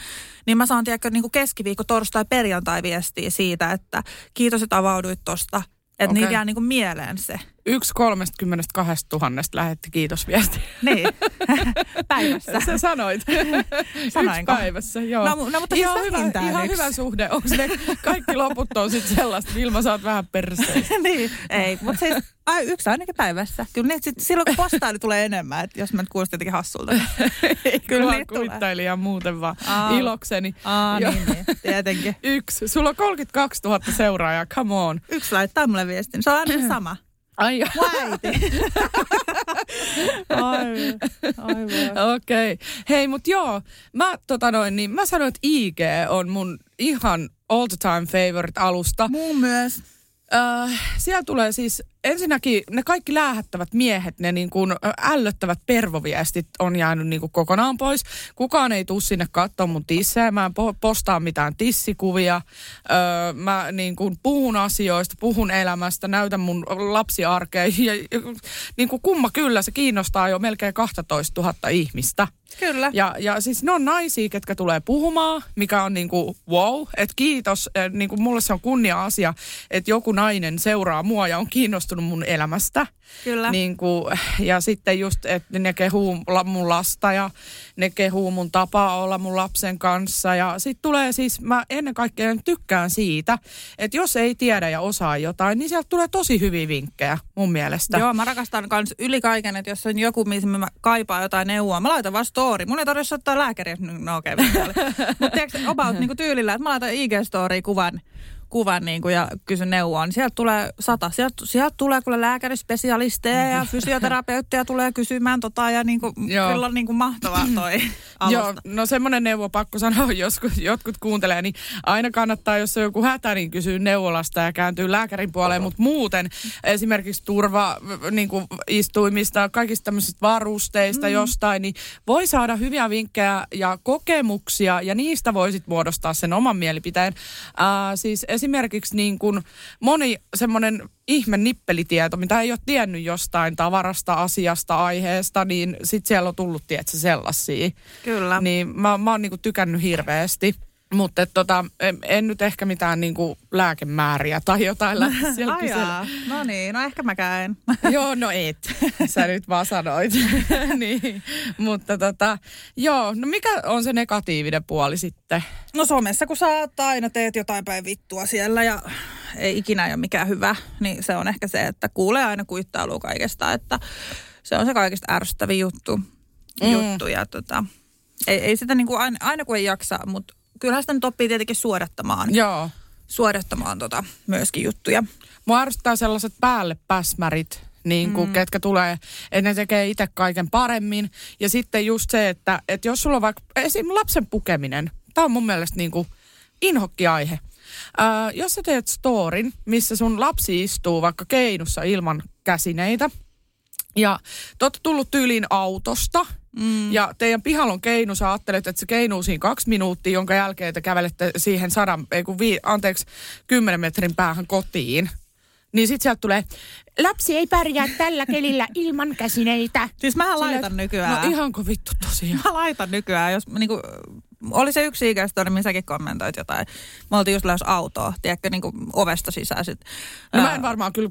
Niin mä saan tiedäkö niin kuin keskiviikko, torstai, perjantai viestiä siitä, että kiitos, että avauduit tosta. Että Okei. niillä jää niin kuin mieleen se. Yksi 32 000 lähetti kiitosviestiä. Niin, päivässä. Sä sanoit. Sanoinko? Yksi päivässä, joo. No, no, mutta ihan, siis hyvä, ihan yksi. hyvä suhde. Onko ne kaikki loput on sitten sellaista, Vilma saat vähän perseistä? niin, ei, mutta siis ai, yksi ainakin päivässä. Kyllä niitä sit, silloin kun postaa, niin tulee enemmän, että jos mä nyt kuulostin jotenkin hassulta. Kyllä Kyllä niitä tulee. ihan muuten vaan Aa. ilokseni. Aa, Joo. niin, niin, tietenkin. Yksi. Sulla on 32 000 seuraajaa, come on. Yksi laittaa mulle viestin. Se on aina sama. Ai joo. Mun äiti. Aivan, aivan. Okei. Okay. Hei, mut joo, mä, tota noin, niin mä sanoin, että IG on mun ihan all the time favorite alusta. Mun myös. Äh, siellä tulee siis ensinnäkin ne kaikki läähättävät miehet, ne niin kuin ällöttävät pervoviestit on jäänyt niin kuin kokonaan pois. Kukaan ei tuu sinne katsoa mun tissejä, mä en po- postaa mitään tissikuvia. Öö, mä niin kuin puhun asioista, puhun elämästä, näytän mun lapsiarkea. Ja, ja, niin kuin kumma kyllä, se kiinnostaa jo melkein 12 000 ihmistä. Kyllä. Ja, ja siis ne on naisia, ketkä tulee puhumaan, mikä on niinku wow, että kiitos, eh, niinku mulle se on kunnia-asia, että joku nainen seuraa mua ja on kiinnostunut mun elämästä. Kyllä. Niinku, ja sitten just, että ne kehuu mun lasta ja ne kehuu mun tapaa olla mun lapsen kanssa. Ja sitten tulee siis, mä ennen kaikkea tykkään siitä, että jos ei tiedä ja osaa jotain, niin sieltä tulee tosi hyviä vinkkejä mun mielestä. Joo, mä rakastan kans yli kaiken, että jos on joku, missä mä kaipaan jotain neuvoa, mä laitan vaan story. Mun ei tarvitse ottaa lääkäriä, no okei, okay, Mutta tiedätkö, about niinku tyylillä, että mä laitan IG-story kuvan, kuvan niinku ja kysyn neuvoa, niin sieltä tulee sata. Sieltä, sieltä tulee kuule lääkärispesialisteja ja fysioterapeutteja tulee kysymään tota ja niinku, Joo. kyllä on niinku mahtavaa toi Joo, no semmoinen neuvo pakko sanoa, jos jotkut kuuntelee, niin aina kannattaa, jos on joku hätä, niin kysyä neuvolasta ja kääntyy lääkärin puoleen, mutta muuten esimerkiksi turva niin kuin istuimista, kaikista tämmöisistä varusteista mm. jostain, niin voi saada hyviä vinkkejä ja kokemuksia ja niistä voisit muodostaa sen oman mielipiteen. Ää, siis esimerkiksi niin kuin moni semmoinen ihme nippelitieto, mitä ei ole tiennyt jostain tavarasta, asiasta, aiheesta, niin sitten siellä on tullut, tiedätkö, sellaisia. Kyllä. Niin mä, mä oon niinku tykännyt hirveästi. Mutta tota, en, en nyt ehkä mitään niinku lääkemääriä tai jotain lähde siellä kysellä. No niin, no ehkä mäkään en. Joo, no et. Sä nyt vaan sanoit. niin. Mutta tota, joo, no mikä on se negatiivinen puoli sitten? No somessa, kun sä aina teet jotain päin vittua siellä ja ei ikinä ole mikään hyvä, niin se on ehkä se, että kuulee aina kuittailua kaikesta, että se on se kaikista ärsyttävin juttu. Mm. juttu ja tota, ei, ei sitä niin kuin aina, aina kun ei jaksa, mutta kyllähän sitä nyt oppii tietenkin suodattamaan, Joo. suodattamaan tota myöskin juttuja. Mua ärsyttää sellaiset päälle päsmärit, niin kuin, mm. ketkä tulee, että ne tekee itse kaiken paremmin. Ja sitten just se, että, että jos sulla on vaikka esim. lapsen pukeminen, tämä on mun mielestä niin kuin inhokkiaihe. Ää, jos sä teet storin, missä sun lapsi istuu vaikka keinussa ilman käsineitä, ja te olette tullut tyyliin autosta, mm. ja teidän pihalla on keinu, sä ajattelet, että se keinuu siinä kaksi minuuttia, jonka jälkeen te kävelette siihen sadan, ei kun vii, anteeksi, kymmenen metrin päähän kotiin. Niin sit sieltä tulee, lapsi ei pärjää tällä kelillä ilman käsineitä. Siis mähän laitan nykyään. No ihanko vittu tosiaan. Mä laitan nykyään, jos niinku, oli se yksi ikäistori, missä säkin kommentoit jotain. Me oltiin just lähes autoa, tiedätkö, niinku ovesta sisään sit. No mä en varmaan kyllä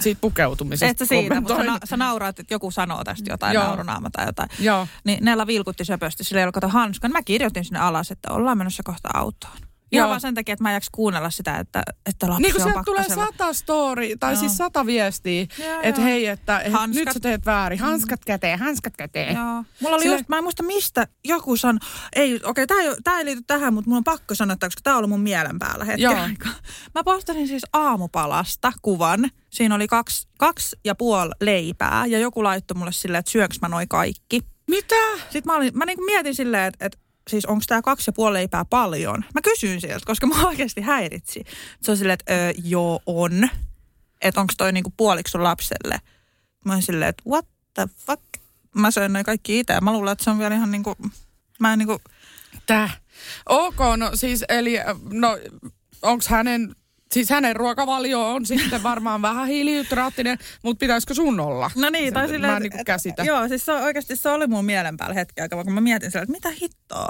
siitä pukeutumisesta Et sä siitä, mutta sä, na, sä nauraat, että joku sanoo tästä jotain, Joo. naurunaama tai jotain. Joo. Niin Nella vilkutti söpösti, sillä ei ollut kato hanskan. Mä kirjoitin sinne alas, että ollaan menossa kohta autoon. Ihan Joo. vaan sen takia, että mä en jaksa kuunnella sitä, että, että lapsi Niin kun on sieltä tulee sata story, tai Joo. siis sata viestiä, että hei, että et nyt sä teet väärin. Hanskat käteen, hanskat käteen. Joo. Mulla oli Sille- just, mä en muista mistä joku sanoi, ei, okei, okay, tää, tää ei liity tähän, mutta mulla on pakko sanoa, että koska tää on ollut mun mielen päällä hetken Joo. aikaa. Mä postasin siis aamupalasta kuvan. Siinä oli kaksi, kaksi ja puoli leipää ja joku laittoi mulle silleen, että syöks mä noi kaikki. Mitä? Sitten mä, olin, mä niinku mietin silleen, että, että siis onko tämä kaksi ja puoli leipää paljon? Mä kysyin sieltä, koska mä oikeasti häiritsi. Se on silleen, että joo on. Että onko toi niinku puoliksi sun lapselle. Mä olin silleen, että what the fuck? Mä söin ne kaikki itse. Mä luulen, että se on vielä ihan niinku, mä en niinku, Tää. Ok, no siis eli, no onks hänen, siis hänen ruokavalio on sitten varmaan vähän hiilihydraattinen, mutta pitäisikö sun olla? No niin, tai Mä silleen, en niinku käsitä. Joo, siis se oikeasti se oli mun mielen päällä hetken aikaa, kun mä mietin sillä, että mitä hittoa.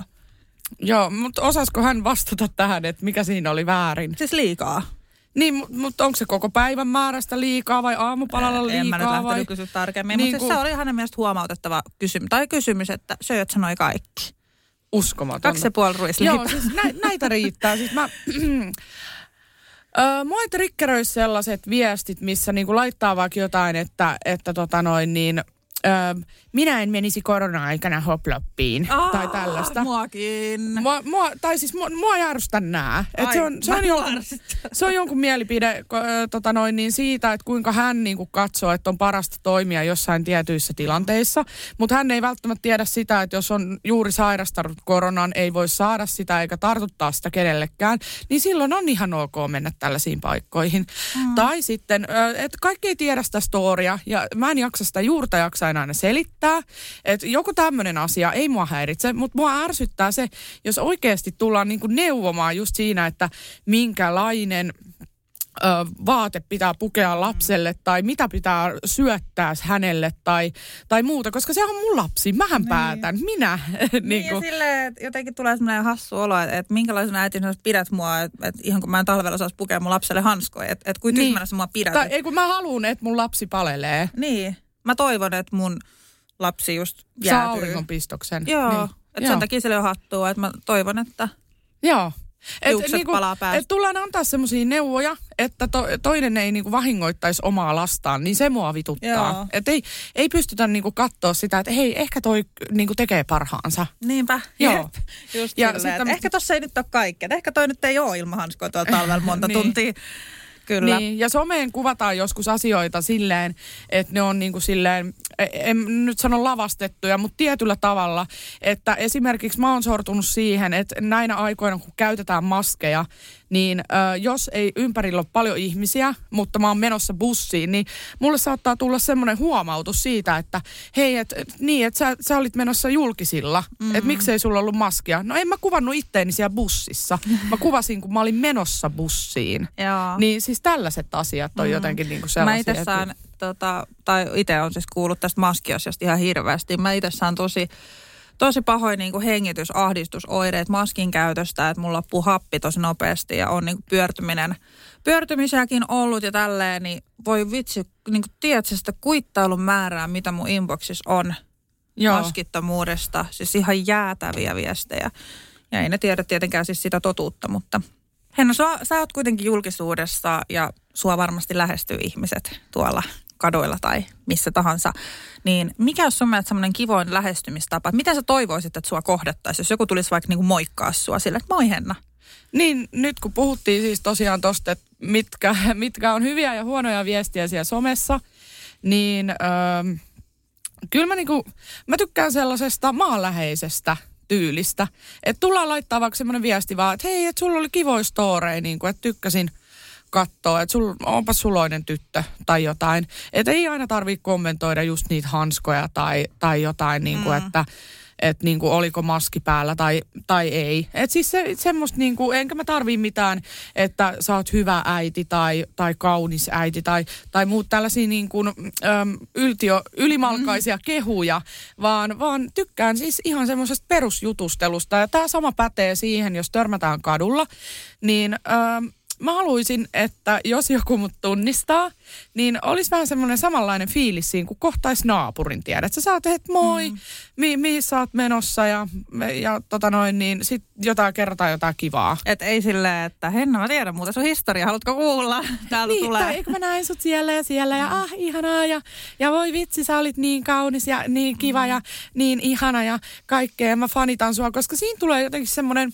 Joo, mutta osasko hän vastata tähän, että mikä siinä oli väärin? Siis liikaa. Niin, mutta mut onko se koko päivän määrästä liikaa vai aamupalalla liikaa en mä nyt vai? kysyä tarkemmin, Niin mutta siis kuin- se oli hänen mielestä huomautettava kysymys, tai kysymys, että söit sanoi kaikki. Uskomatonta. Kaksi ja puoli ruisleipää. Joo, siis nä, näitä riittää. Siis mä, Öö, mua ei triggeröi sellaiset viestit, missä niinku laittaa vaikka jotain, että, että tota noin niin, minä en menisi korona-aikana hoploppiin tai tällaista. Muakin. Mua, mua, tai siis mua, mua ärsytä nää. Et se, on, se, on jonkun, se on jonkun mielipide ko- ö, tota noin, niin siitä, että kuinka hän niin kuin katsoo, että on parasta toimia jossain tietyissä tilanteissa. Mutta hän ei välttämättä tiedä sitä, että jos on juuri sairastanut koronan, ei voi saada sitä eikä tartuttaa sitä kenellekään, niin silloin on ihan ok mennä tällaisiin paikkoihin. Mm. Tai sitten, että kaikki ei tiedä sitä storia ja mä en jaksa sitä juurta jaksa enää aina selittää. Että joku tämmöinen asia ei mua häiritse, mutta mua ärsyttää se, jos oikeasti tullaan niinku neuvomaan just siinä, että minkälainen ö, vaate pitää pukea lapselle tai mitä pitää syöttää hänelle tai, tai muuta, koska se on mun lapsi. Mähän niin. päätän, minä. Niin, niin ja kuin, silleen, että jotenkin tulee semmoinen hassu olo, että, että minkälaisena äitinä sä pidät mua, että, että ihan kun mä en talvella saisi pukea mun lapselle hanskoja, että, että kuin Niin. tyhmänä sä mua pidät. tai että- ei kun mä haluan, että mun lapsi palelee. Niin, mä toivon, että mun lapsi just Saa jäätyy. auringonpistoksen. Joo, Niin. että Joo. sen takia sille on hattua, että mä toivon, että Joo. Hiukset palaa päästä. et tullaan antaa semmoisia neuvoja, että to, toinen ei niinku vahingoittaisi omaa lastaan, niin se mua vituttaa. Joo. Et ei, ei pystytä niinku katsoa sitä, että hei, ehkä toi niinku tekee parhaansa. niinpä. Joo. Just Ja silleen, sitten- että ehkä tossa ei nyt ole kaikkea. Ehkä toi nyt ei ole ilman hanskoja tuolla talvella monta Niin. tuntia. Kyllä. Niin, ja someen kuvataan joskus asioita silleen, että ne on niinku silleen, e- en nyt sano lavastettuja, mutta tietyllä tavalla, että esimerkiksi mä oon sortunut siihen, että näinä aikoina kun käytetään maskeja, niin ö, jos ei ympärillä ole paljon ihmisiä, mutta mä oon menossa bussiin, niin mulle saattaa tulla semmoinen huomautus siitä, että hei, et, niin, että sä, sä olit menossa julkisilla, mm. että miksei sulla ollut maskia. No en mä kuvannut itteeni siellä bussissa. Mä kuvasin, kun mä olin menossa bussiin. Joo. Niin siis tällaiset asiat on mm. jotenkin niinku sellaisia. Mä itse että- saan, tota, tai itse on siis kuullut tästä maskiasiasta ihan hirveästi. Mä itse saan tosi, tosi pahoin niin hengitys, ahdistusoireet maskin käytöstä, että mulla loppuu happi tosi nopeasti ja on niin kuin pyörtyminen, pyörtymisiäkin ollut ja tälleen, niin voi vitsi, niin kuin tiedätkö sitä kuittailun määrää, mitä mun inboxissa on Joo. maskittomuudesta, siis ihan jäätäviä viestejä. Ja ei ne tiedä tietenkään siis sitä totuutta, mutta Henno, sä, sä oot kuitenkin julkisuudessa ja sua varmasti lähestyy ihmiset tuolla kaduilla tai missä tahansa. Niin mikä olisi sun mielestä semmoinen kivoin lähestymistapa? Miten sä toivoisit, että sua kohdattaisiin, jos joku tulisi vaikka niinku moikkaa sua sille, että moi Henna. Niin, nyt kun puhuttiin siis tosiaan tosta, että mitkä, mitkä on hyviä ja huonoja viestiä siellä somessa, niin öö, kyllä mä, niinku, mä tykkään sellaisesta maanläheisestä tyylistä. Että tullaan laittaa vaikka semmoinen viesti vaan, että hei, että sulla oli kivoja storeja, niin että tykkäsin katsoa, että sul, onpa suloinen tyttö tai jotain. Että ei aina tarvitse kommentoida just niitä hanskoja tai, tai jotain, niin kuin, mm. että että niinku, oliko maski päällä tai, tai ei. Et siis se, semmoista, niinku, enkä mä tarvii mitään, että sä oot hyvä äiti tai, tai kaunis äiti tai, tai muut tällaisia niinku, äm, yltio, ylimalkaisia kehuja, vaan, vaan tykkään siis ihan semmoisesta perusjutustelusta. Ja tämä sama pätee siihen, jos törmätään kadulla, niin... Äm, mä haluaisin, että jos joku mut tunnistaa, niin olisi vähän semmoinen samanlainen fiilis siinä, kun kohtais naapurin tiedät. Sä saat, että moi, mm. mi- mihin sä oot menossa ja, ja tota noin, niin sit jotain kertaa jotain kivaa. Et ei silleen, että Henna, mä tiedän muuta sun historia, haluatko kuulla? Täältä Niin, tulee. tai eikö mä näin sut siellä ja siellä ja ah ihanaa ja, ja voi vitsi sä olit niin kaunis ja niin kiva ja niin ihana ja kaikkea mä fanitan sua, koska siinä tulee jotenkin semmoinen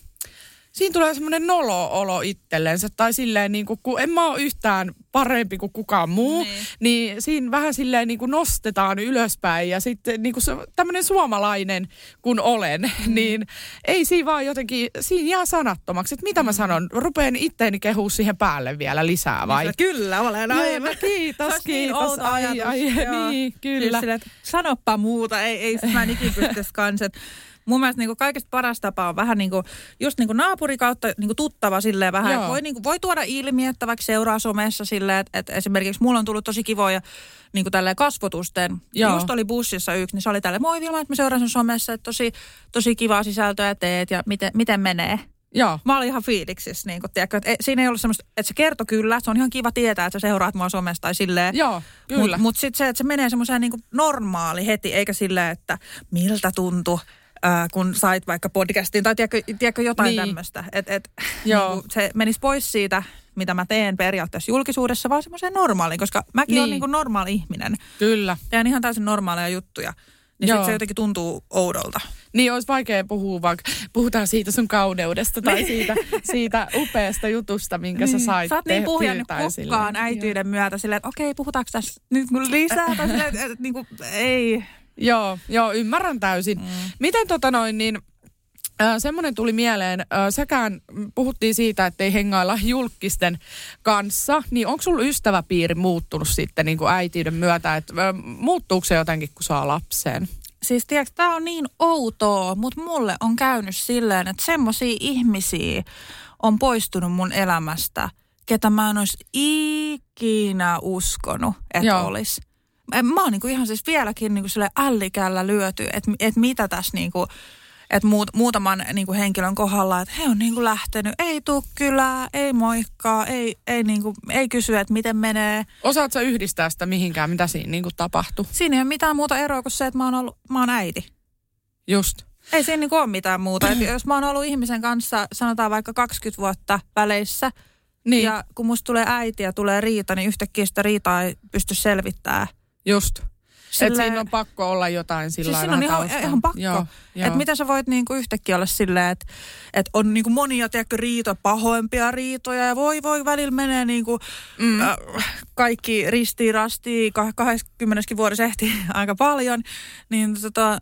siinä tulee semmoinen nolo-olo itsellensä. Tai silleen, niin kuin, kun en mä ole yhtään parempi kuin kukaan muu, niin, niin siinä vähän silleen niin kuin nostetaan ylöspäin. Ja sitten niin kuin se, tämmöinen suomalainen kun olen, mm. niin ei siinä vaan jotenkin, siinä jää sanattomaksi. Että mitä mm. mä sanon, rupeen itteeni kehua siihen päälle vielä lisää vai? Niin, kyllä, olen aivan. Joo, kiitos, kiitos. Niin ai, ai, ai, niin, kyllä. Siis sille, että sanoppa muuta, ei, ei mä en ikinä pystyisi kanssa mun mielestä niin kuin kaikista paras tapa on vähän niin kuin, just niin kuin naapuri kautta niin kuin tuttava silleen vähän. Joo. Voi, niin kuin, voi tuoda ilmi, että vaikka seuraa somessa silleen, että, että esimerkiksi mulla on tullut tosi kivoja niin kuin tälleen kasvotusten. Joo. Just oli bussissa yksi, niin se oli tälle moi Vilma, että mä seuraan sun somessa, että tosi, tosi kivaa sisältöä teet ja miten, miten menee. Joo. Mä olin ihan fiiliksissä, niin kun, tiedätkö, että siinä ei ollut semmoista, että se kertoi kyllä, se on ihan kiva tietää, että sä seuraat mua somesta tai silleen. Joo, kyllä. Mutta mut sitten se, että se menee semmoiseen niin normaali heti, eikä silleen, että miltä tuntuu äh, kun sait vaikka podcastin tai tiedätkö, tiedätkö jotain niin. tämmöistä. Että et, Joo. niin se menisi pois siitä, mitä mä teen periaatteessa julkisuudessa, vaan semmoiseen normaaliin, koska mäkin niin. olen niin kuin normaali ihminen. Kyllä. Teen ihan täysin normaaleja juttuja. Niin sit se jotenkin tuntuu oudolta. Niin olisi vaikea puhua, vaikka puhutaan siitä sun kauneudesta tai niin. siitä, siitä upeasta jutusta, minkä niin. sä sait Sä oot niin puhjannut kukkaan äityyden myötä silleen, että okei, puhutaanko tässä nyt lisää? tai silleen, että, että, niin kuin, ei. Joo, joo, ymmärrän täysin. Mm. Miten tota noin, niin semmoinen tuli mieleen, säkään puhuttiin siitä, että ei hengailla julkisten kanssa, niin onko sulla ystäväpiiri muuttunut sitten niin kuin äitiyden myötä, että muuttuuko se jotenkin, kun saa lapsen? Siis tiedätkö, tämä on niin outoa, mutta mulle on käynyt silleen, että semmoisia ihmisiä on poistunut mun elämästä, ketä mä en olisi ikinä uskonut, että olisi mä oon niinku ihan siis vieläkin niinku sille ällikällä lyöty, että et mitä tässä niinku, että muut, muutaman niinku henkilön kohdalla, että he on niinku lähtenyt, ei tuu kylää, ei moikkaa, ei, ei, niinku, ei kysy, että miten menee. Osaatko sä yhdistää sitä mihinkään, mitä siinä niinku tapahtui? Siinä ei ole mitään muuta eroa kuin se, että mä oon, ollut, mä oon äiti. Just. Ei siinä niinku ole mitään muuta. Et jos mä oon ollut ihmisen kanssa, sanotaan vaikka 20 vuotta väleissä, niin. ja kun musta tulee äiti ja tulee riita, niin yhtäkkiä sitä riitaa ei pysty selvittämään Just. Sille... Että siinä on pakko olla jotain sillä siis siinä on ihan, ihan pakko. Joo, joo. Että miten sä voit niinku yhtäkkiä olla silleen, että et on niinku monia tiedätkö, riito, pahoimpia riitoja ja voi voi välillä menee niinku, mm. äh, kaikki ristiin rastiin, 20 vuodessa ehti aika paljon. Niin tota,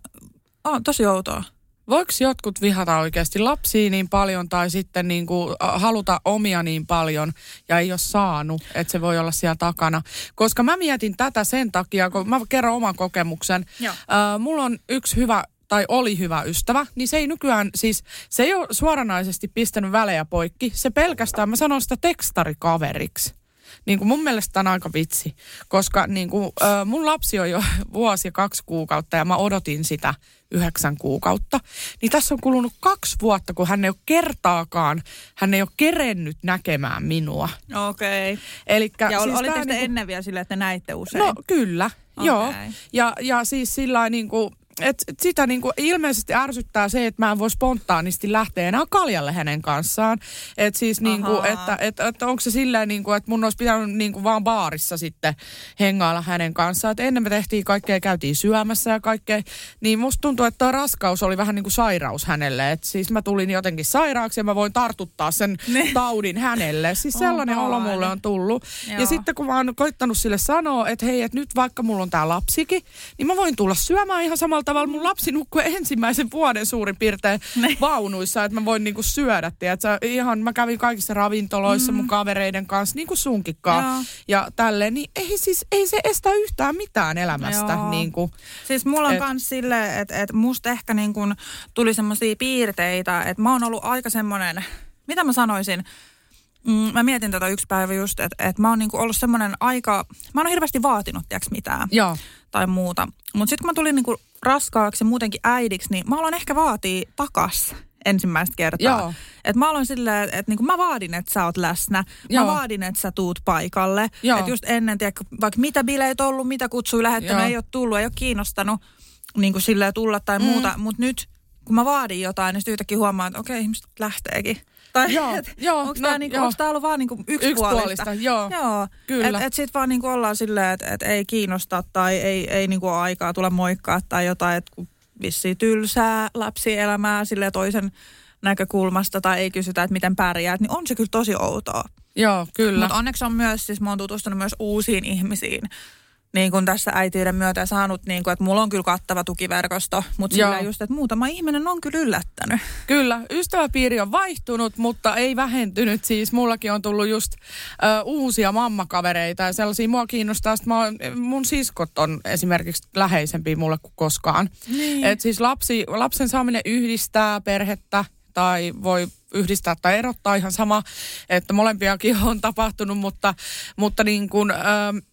on tosi outoa. Voiko jotkut vihata oikeasti lapsia niin paljon tai sitten niin kuin haluta omia niin paljon ja ei ole saanut, että se voi olla siellä takana? Koska mä mietin tätä sen takia, kun mä kerron oman kokemuksen. Joo. Äh, mulla on yksi hyvä tai oli hyvä ystävä, niin se ei nykyään, siis se ei ole suoranaisesti pistänyt välejä poikki. Se pelkästään, mä sanon sitä tekstarikaveriksi. Niin kuin mun mielestä on aika vitsi, koska niin kuin, äh, mun lapsi on jo vuosi ja kaksi kuukautta ja mä odotin sitä yhdeksän kuukautta. Niin tässä on kulunut kaksi vuotta, kun hän ei ole kertaakaan, hän ei ole kerennyt näkemään minua. Okei. Okay. Elikkä, ja siis olitte niin kuin, ennen vielä sille, että näitte usein? No kyllä, okay. joo. Ja, ja siis sillä niin kuin, et, sitä niin kuin ilmeisesti ärsyttää se, että mä en voi spontaanisti lähteä enää kaljalle hänen kanssaan. Et siis niin kuin, että et, et onko se silleen, niin kuin, että mun olisi pitänyt niin kuin vaan baarissa sitten hengailla hänen kanssaan. Et ennen me tehtiin kaikkea, käytiin syömässä ja kaikkea. Niin musta tuntuu, että tuo raskaus oli vähän niin kuin sairaus hänelle. Et siis mä tulin jotenkin sairaaksi ja mä voin tartuttaa sen ne. taudin hänelle. Siis sellainen oh, olo mulle on tullut. Joo. Ja sitten kun mä oon koittanut sille sanoa, että hei, että nyt vaikka mulla on tää lapsikin, niin mä voin tulla syömään ihan samalla tavalla mun lapsi nukkui ensimmäisen vuoden suurin piirtein ne. vaunuissa, että mä voin niinku syödä, tiedätkö? Ihan mä kävin kaikissa ravintoloissa mm. mun kavereiden kanssa, niin kuin sunkikaan. Ja tälleen, niin ei siis, ei se estä yhtään mitään elämästä. Joo. Niin kuin, siis mulla on et, kans silleen, että et musta ehkä niin kuin tuli semmoisia piirteitä, että mä oon ollut aika semmoinen, mitä mä sanoisin, Mm, mä mietin tätä yksi päivä just, että et mä oon niinku ollut semmoinen aika, mä oon hirveästi vaatinut, tiedäks mitään. Joo. Tai muuta. Mutta sitten kun mä tulin niinku raskaaksi ja muutenkin äidiksi, niin mä aloin ehkä vaatii takas ensimmäistä kertaa. Joo. Et mä aloin silleen, että et niinku mä vaadin, että sä oot läsnä. Joo. Mä vaadin, että sä tuut paikalle. Että just ennen, tiedätkö, vaikka mitä bileet ollut, mitä kutsui lähettänyt, ei ole tullut, ei ole kiinnostanut niin kuin silleen tulla tai mm. muuta. Mutta nyt, kun mä vaadin jotain, niin sitten yhtäkkiä huomaan, että okei, ihmiset lähteekin. Tai joo, et, joo, onko no, tämä niinku, ollut vaan niinku yksipuolista? Yksipuolista, joo. joo. Kyllä. Että et sitten vaan niinku ollaan silleen, että et ei kiinnosta tai ei, ei niinku ole aikaa tulla moikkaa tai jotain, että kun vissiin tylsää lapsielämää sille toisen näkökulmasta tai ei kysytä, että miten pärjäät, niin on se kyllä tosi outoa. Joo, kyllä. Mutta onneksi on myös, siis mä oon tutustunut myös uusiin ihmisiin, niin kuin tässä äitiyden myötä saanut, niin kuin, että mulla on kyllä kattava tukiverkosto, mutta Joo. sillä just, että muutama ihminen on kyllä yllättänyt. Kyllä, ystäväpiiri on vaihtunut, mutta ei vähentynyt. Siis mullakin on tullut just ö, uusia mammakavereita ja sellaisia mua kiinnostaa. Oon, mun siskot on esimerkiksi läheisempiä mulle kuin koskaan. Niin. Et siis lapsi, lapsen saaminen yhdistää perhettä tai voi yhdistää tai erottaa ihan sama, että molempiakin on tapahtunut, mutta, mutta niin kun, ö,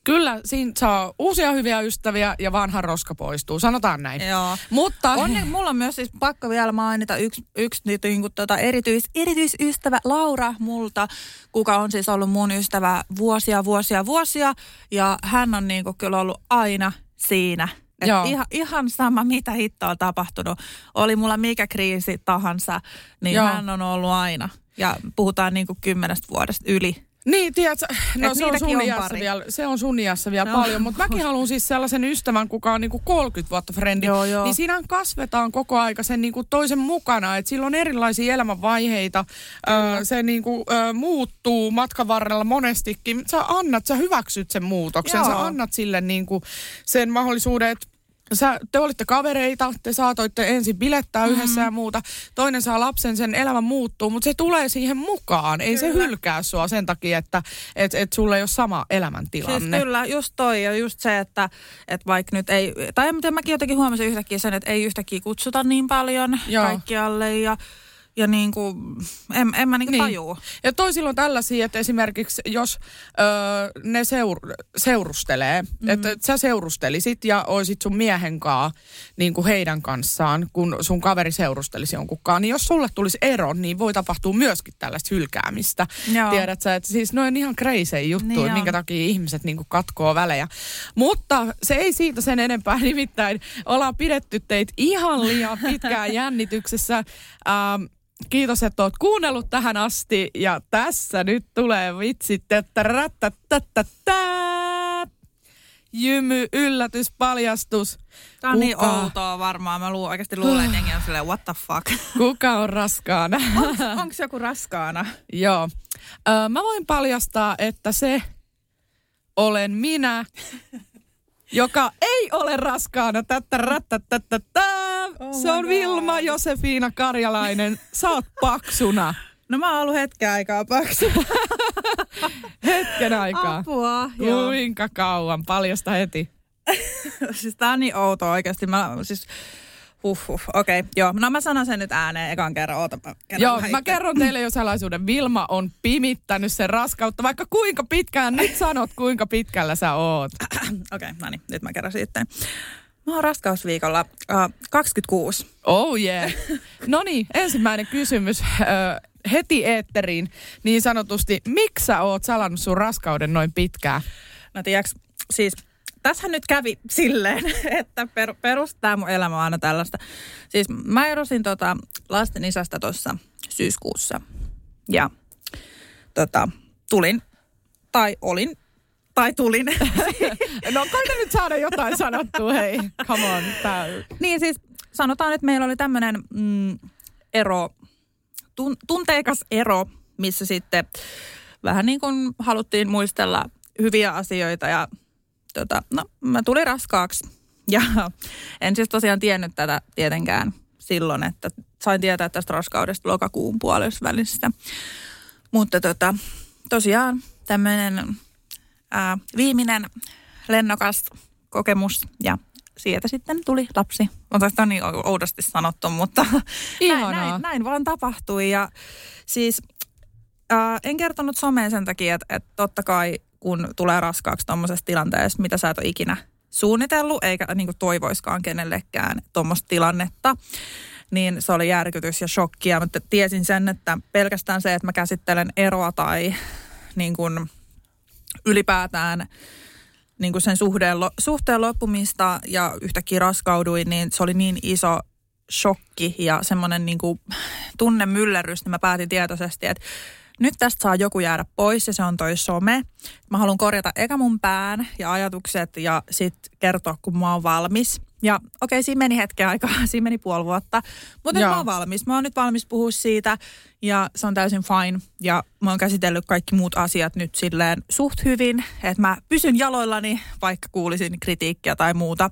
kyllä siinä saa uusia hyviä ystäviä ja vanha roska poistuu, sanotaan näin. Joo. Mutta On, mulla on myös siis pakko vielä mainita yksi, yksi niin kuin tota erityis, erityisystävä Laura multa, kuka on siis ollut mun ystävä vuosia, vuosia, vuosia. Ja hän on niin kuin kyllä ollut aina siinä. Et Joo. ihan, ihan sama, mitä hittoa on tapahtunut. Oli mulla mikä kriisi tahansa, niin Joo. hän on ollut aina. Ja puhutaan niin kuin kymmenestä vuodesta yli. Niin, tiedätkö, no Et se on, sun on vielä, se on sun iässä vielä No. paljon, mutta mäkin haluan siis sellaisen ystävän, kuka on niinku 30 vuotta frendi. Joo, joo. Niin siinä kasvetaan koko aika sen niinku toisen mukana, että sillä on erilaisia elämänvaiheita, öö, se niinku, öö, muuttuu matkan varrella monestikin. Sä annat, sä hyväksyt sen muutoksen, Joo. sä annat sille niinku sen mahdollisuuden, että Sä, te olitte kavereita, te saatoitte ensin bilettää mm-hmm. yhdessä ja muuta. Toinen saa lapsen, sen elämä muuttuu, mutta se tulee siihen mukaan. Ei se hylkää sua sen takia, että et, et sulla ei ole sama elämäntilanne. Siis kyllä, just toi ja just se, että, että vaikka nyt ei, tai miten mäkin jotenkin huomasin yhtäkkiä sen, että ei yhtäkkiä kutsuta niin paljon Joo. kaikkialle ja, ja niin kuin, en, en mä niin kuin Niin. tajuu. Ja toisilla on tällaisia, että esimerkiksi jos öö, ne seur, seurustelee, mm-hmm. että et sä seurustelisit ja oisit sun miehen kaa niin kuin heidän kanssaan, kun sun kaveri seurustelisi jonkunkaan, niin jos sulle tulisi ero, niin voi tapahtua myöskin tällaista hylkäämistä. Joo. Tiedät sä, että siis noin ihan crazy juttu, Niin on. minkä takia ihmiset niin kuin katkoo välejä. Mutta se ei siitä sen enempää, nimittäin ollaan pidetty teitä ihan liian pitkään jännityksessä. Ähm, Kiitos, että oot kuunnellut tähän asti. Ja tässä nyt tulee vitsit, että rattatatatata. Jymy, yllätys, paljastus. Tämä on niin outoa varmaan. Mä lu, oikeasti luulen, että jengi on silleen, what the fuck. Kuka on raskaana? Onko joku raskaana? Joo. Ö, mä voin paljastaa, että se olen minä, joka ei ole raskaana. Tätä, rattatatatata. Oh Se on God. Vilma Josefiina Karjalainen. Sä oot paksuna. No mä oon ollut hetken aikaa paksu. Hetken aikaa. Apua. Joo. Kuinka kauan? Paljasta heti. siis tää on niin outoa oikeasti. Mä siis... Huh, huh. Okei, okay, joo. No mä sanon sen nyt ääneen ekan kerran. Oota, mä kerron Joo, mä kerron teille jo salaisuuden. Vilma on pimittänyt sen raskautta, vaikka kuinka pitkään. Nyt sanot, kuinka pitkällä sä oot. Okei, okay, no niin, nyt mä kerron sitten. Mä oon raskausviikolla uh, 26. Oh yeah. No niin, ensimmäinen kysymys ö, heti eetteriin niin sanotusti. Miksi sä oot salannut sun raskauden noin pitkään? No tiiäks, siis tässähän nyt kävi silleen, että per, perustaa mun elämä on aina tällaista. Siis mä erosin tota lasten isästä tuossa syyskuussa. Ja tota, tulin, tai olin, tai tulin. No koita nyt saada jotain sanottua, hei. Come on. Tää. niin siis sanotaan, että meillä oli tämmöinen mm, ero, tun, tunteikas ero, missä sitten vähän niin kuin haluttiin muistella hyviä asioita ja tota, no, mä tulin raskaaksi. Ja en siis tosiaan tiennyt tätä tietenkään silloin, että sain tietää tästä raskaudesta lokakuun puolessa välissä. Mutta tota, tosiaan tämmöinen ää, viimeinen lennokas kokemus ja sieltä sitten tuli lapsi. On tästä niin oudosti sanottu, mutta näin, näin, näin vaan tapahtui. Ja siis ää, en kertonut someen sen takia, että, että totta kai kun tulee raskaaksi tuommoisessa tilanteessa, mitä sä et ole ikinä suunnitellut, eikä niin kuin toivoiskaan kenellekään tuommoista tilannetta, niin se oli järkytys ja shokki. Ja mä t- tiesin sen, että pelkästään se, että mä käsittelen eroa tai niin kuin ylipäätään niin kuin sen suhteen, suhteen loppumista ja yhtäkkiä raskauduin, niin se oli niin iso shokki ja semmoinen niin kuin tunnemyllerrys, niin mä päätin tietoisesti, että nyt tästä saa joku jäädä pois ja se on toi some. Mä haluan korjata eka mun pään ja ajatukset ja sitten kertoa, kun mä oon valmis. Ja okei, siinä meni hetken aikaa, siinä meni puoli vuotta. Mutta nyt mä oon valmis. Mä oon nyt valmis puhua siitä ja se on täysin fine. Ja mä oon käsitellyt kaikki muut asiat nyt silleen suht hyvin. Että mä pysyn jaloillani, vaikka kuulisin kritiikkiä tai muuta.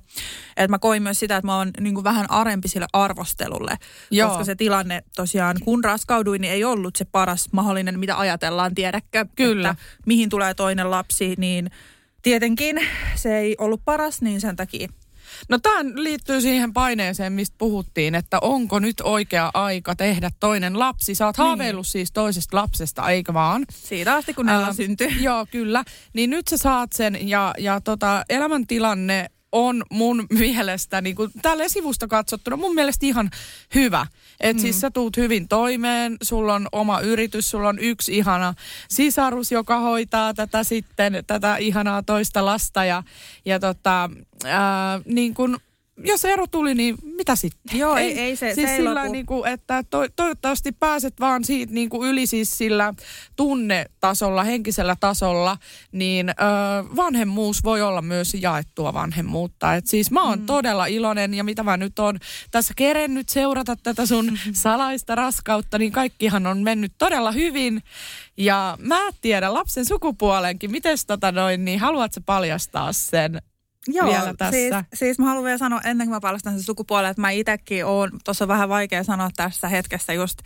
Että mä koin myös sitä, että mä oon niin kuin vähän arempi sille arvostelulle. Joo. Koska se tilanne tosiaan, kun raskauduin, niin ei ollut se paras mahdollinen, mitä ajatellaan, tiedäkö? Kyllä. Että mihin tulee toinen lapsi, niin tietenkin se ei ollut paras, niin sen takia No tämä liittyy siihen paineeseen, mistä puhuttiin, että onko nyt oikea aika tehdä toinen lapsi. Sä oot Niin. haaveillut siis toisesta lapsesta, eikö vaan? Siitä asti, kun Ää, syntyi. Joo, kyllä. Niin nyt sä saat sen ja, ja tota, elämäntilanne on mun mielestä, niin kuin tälle sivusta katsottuna, mun mielestä ihan hyvä. Et mm. siis sä tuut hyvin toimeen, sulla on oma yritys, sulla on yksi ihana sisarus, joka hoitaa tätä sitten, tätä ihanaa toista lasta. Ja, ja tota, ää, niin kun, jos ero tuli, niin mitä sitten? Joo, ei- ei se- siis se ei sillä lopu. niin kuin, että to, toivottavasti pääset vaan siitä niin kuin yli siis sillä tunnetasolla, henkisellä tasolla, niin ö, vanhemmuus voi olla myös jaettua vanhemmuutta. Et siis mä oon mm. todella iloinen ja mitä mä nyt oon tässä kerennyt seurata tätä sun salaista raskautta, niin kaikkihan on mennyt todella hyvin. Ja mä en tiedä lapsen sukupuolenkin, miten tota noin, niin haluatko paljastaa sen Joo, vielä tässä? Siis, siis mä haluan vielä sanoa ennen kuin mä paljastan sen sukupuolen, että mä itsekin oon, tuossa on vähän vaikea sanoa tässä hetkessä just,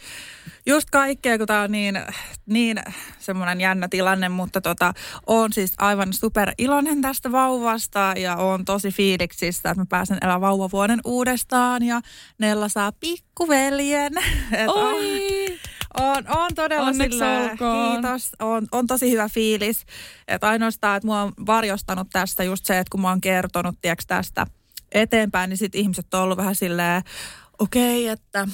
just kaikkea, kun tää on niin, niin semmoinen jännä tilanne, mutta tota, oon siis aivan super iloinen tästä vauvasta ja oon tosi fiiliksissä, että mä pääsen elämään vauvavuoden uudestaan ja Nella saa pikkuveljen. Et Oi! on, on todella Onneksi olkoon. kiitos. On, on tosi hyvä fiilis. Että ainoastaan, että mua on varjostanut tästä just se, että kun mä oon kertonut tiiäks, tästä eteenpäin, niin sitten ihmiset on ollut vähän silleen, okei, okay, että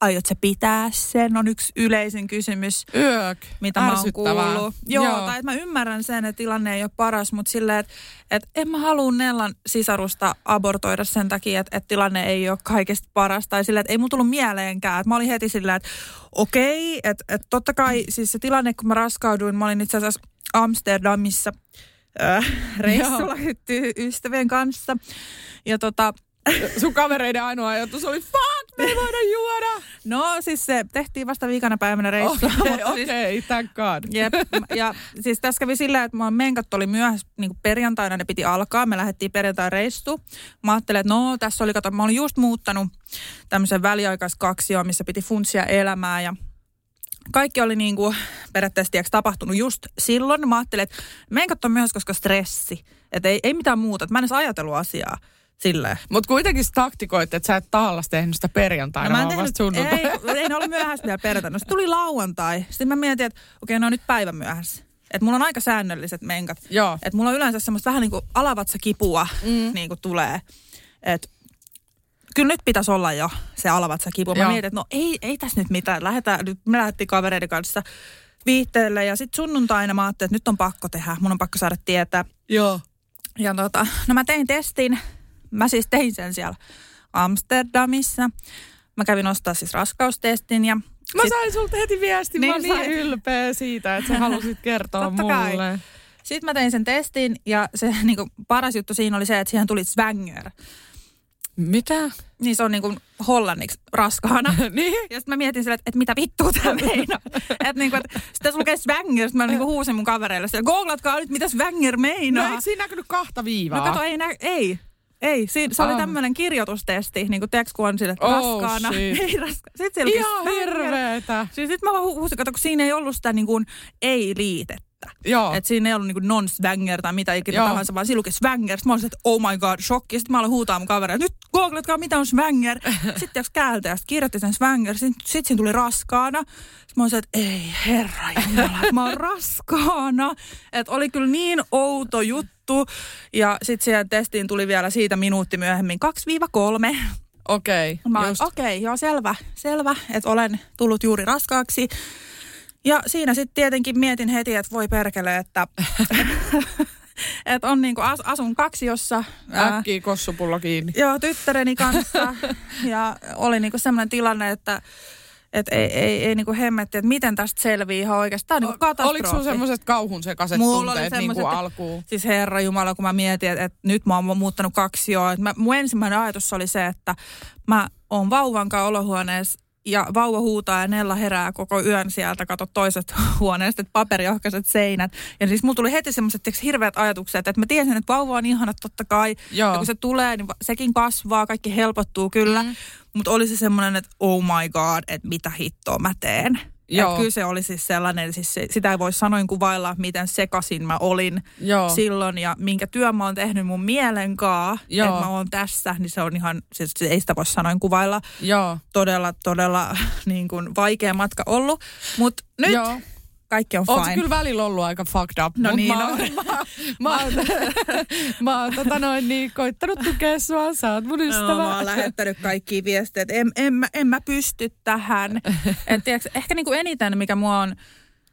aiot sä pitää sen, on yksi yleisin kysymys Yök. mitä mä oon kuullut. Joo, Joo. Tai että mä ymmärrän sen, että tilanne ei ole paras, mutta silleen, että, että en mä halua Nellan sisarusta abortoida sen takia, että, että tilanne ei ole kaikesta paras. Tai silleen, että ei mun tullut mieleenkään. Että mä olin heti silleen, että okei, että, että totta kai siis se tilanne, kun mä raskauduin, mä olin itse asiassa Amsterdamissa äh, reissulla ystävien kanssa. Ja tota, Sun kavereiden ainoa ajatus oli, fuck, me ei voida juoda. no siis se tehtiin vasta viikana päivänä reissua. Okei, mutta siis- okei, thank God. Jep. Ja siis tässä kävi sillä, että mä menkat oli myöhässä niin kuin perjantaina, ne piti alkaa. Me lähdettiin perjantai reissu. Mä ajattelin, että no tässä oli, kato, mä olin just muuttanut tämmöisen väliaikaiskaksioon, missä piti funtsia elämää ja kaikki oli niin kuin periaatteessa tiiäks, tapahtunut just silloin. Mä ajattelin, että menkat on myös, koska stressi. Että ei, ei mitään muuta. Että mä en edes ajatellut asiaa silleen. Mutta kuitenkin sä taktikoit, että sä et tahallas tehnyt sitä perjantaina, No mä en tehnyt, vasta sunnuntai. ei, ei ne ollut myöhässä vielä perjantaina. Sitten tuli lauantai. Sitten mä mietin, että okei, ne on nyt päivän myöhässä. Että mulla on aika säännölliset menkat. Joo. Että mulla on yleensä semmoista vähän niin kuin alavatsa-kipua mm. niin kuin tulee. Että kyllä nyt pitäisi olla jo se alavatsa-kipu. Mä Joo. mietin, että no ei, ei tässä nyt mitään. Lähdetään, nyt me lähdettiin kavereiden kanssa viihteelle ja sitten sunnuntaina mä ajattelin, että nyt on pakko tehdä. Mun on pakko saada tietää. Joo. Ja tota, no mä tein testin. Mä siis tein sen siellä Amsterdamissa. Mä kävin ostaa siis raskaustestin ja Mä sit- sain sulta heti viestin, mä Niin oon niin sait. ylpeä siitä, että sä halusit kertoa Totta kai. mulle. Sitten mä tein sen testin ja se niin kuin, paras juttu siinä oli se, että siihen tuli Swanger. Mitä? Niin se on niin kuin hollanniksi raskaana. niin? Ja sitten mä mietin sille, että, että mitä vittua tämä meinaa. että niin kuin, että sitten tässä lukee Swanger, sitten mä niin kuin huusin mun kavereille. Siellä, googlatkaa nyt, mitä Swanger No meinaa. eikö siinä näkynyt kahta viivaa? No kato, ei, nä- ei. Ei, siinä, se oli Ah. tämmöinen kirjoitustesti, niin kuin tiedätkö, kun on sille, että Oh, raskaana. shit. Ei raska- Sitten Ihan hirveetä. Siis sitten mä vaan hu- huusin, kato, kun siinä ei ollut sitä niin kuin ei-liitettä. Joo. Että siinä ei ollut niinku non-swanger tai mitä ikinä Joo. tahansa, vaan siinä luki swanger. Sitten mä olin, että oh my god, shokki. Sitten mä aloin huutaa mun kavereille, nyt googletkaa mitä on swanger. Sitten jos käältä ja sitten kirjoitti sen swanger, sitten sit siinä tuli raskaana. Sitten mä olin, että ei herra jumala, mä oon raskaana. Että oli kyllä niin outo juttu. Ja sitten siihen testiin tuli vielä siitä minuutti myöhemmin 2-3. Okei. Mä oon, just. okei, okay, joo selvä, selvä, että olen tullut juuri raskaaksi. Ja siinä sitten tietenkin mietin heti, että voi perkele, että, että on niinku as, asun kaksiossa. Äkkiä kossupullo kiinni. Joo, tyttäreni kanssa. ja oli niinku sellainen tilanne, että Että ei, ei, ei niinku hemmetti, että miten tästä selvii ihan oikeasti. Tämä on niinku katastrofi. Oliko sun semmoiset kauhun sekaiset Mulla oli tunteet niin kuin semmoset- alkuun? Siis herra Jumala, kun mä mietin, että, että nyt mä oon muuttanut kaksi joo. Että mä, mun ensimmäinen ajatus oli se, että mä oon vauvan kanssa olohuoneessa ja vauva huutaa ja Nella herää koko yön sieltä, kato toiset huoneesta, että paperiohkaiset seinät. Ja siis mulla tuli heti semmoiset hirveät ajatukset, että mä tiesin, että vauva on ihana totta kai. Joo. Ja kun se tulee, niin sekin kasvaa, kaikki helpottuu kyllä. Mm. Mutta oli se semmoinen, että oh my god, että mitä hittoa mä teen. Joo. Et kyllä se oli siis sellainen, siis se, sitä ei voi sanoin kuvailla, miten sekasin mä olin Joo. silloin ja minkä työn mä oon tehnyt mun mielen kaa, että mä oon tässä, niin se on ihan, siis ei sitä voi sanoin kuvailla. Joo. Todella, todella niin kuin vaikea matka ollut, mutta nyt Joo. Kaikki on se fine. kyllä välillä ollut aika fucked up. No niin, mä, no. oon- mä, mä, oon- mä oon tota noin niin, koittanut tukea sua, sä oot mun ystävä. No, mä oon lähettänyt kaikki viestejä, että en, en, mä- en mä pysty tähän. Et, tiiäks, ehkä niin kuin eniten, mikä mua on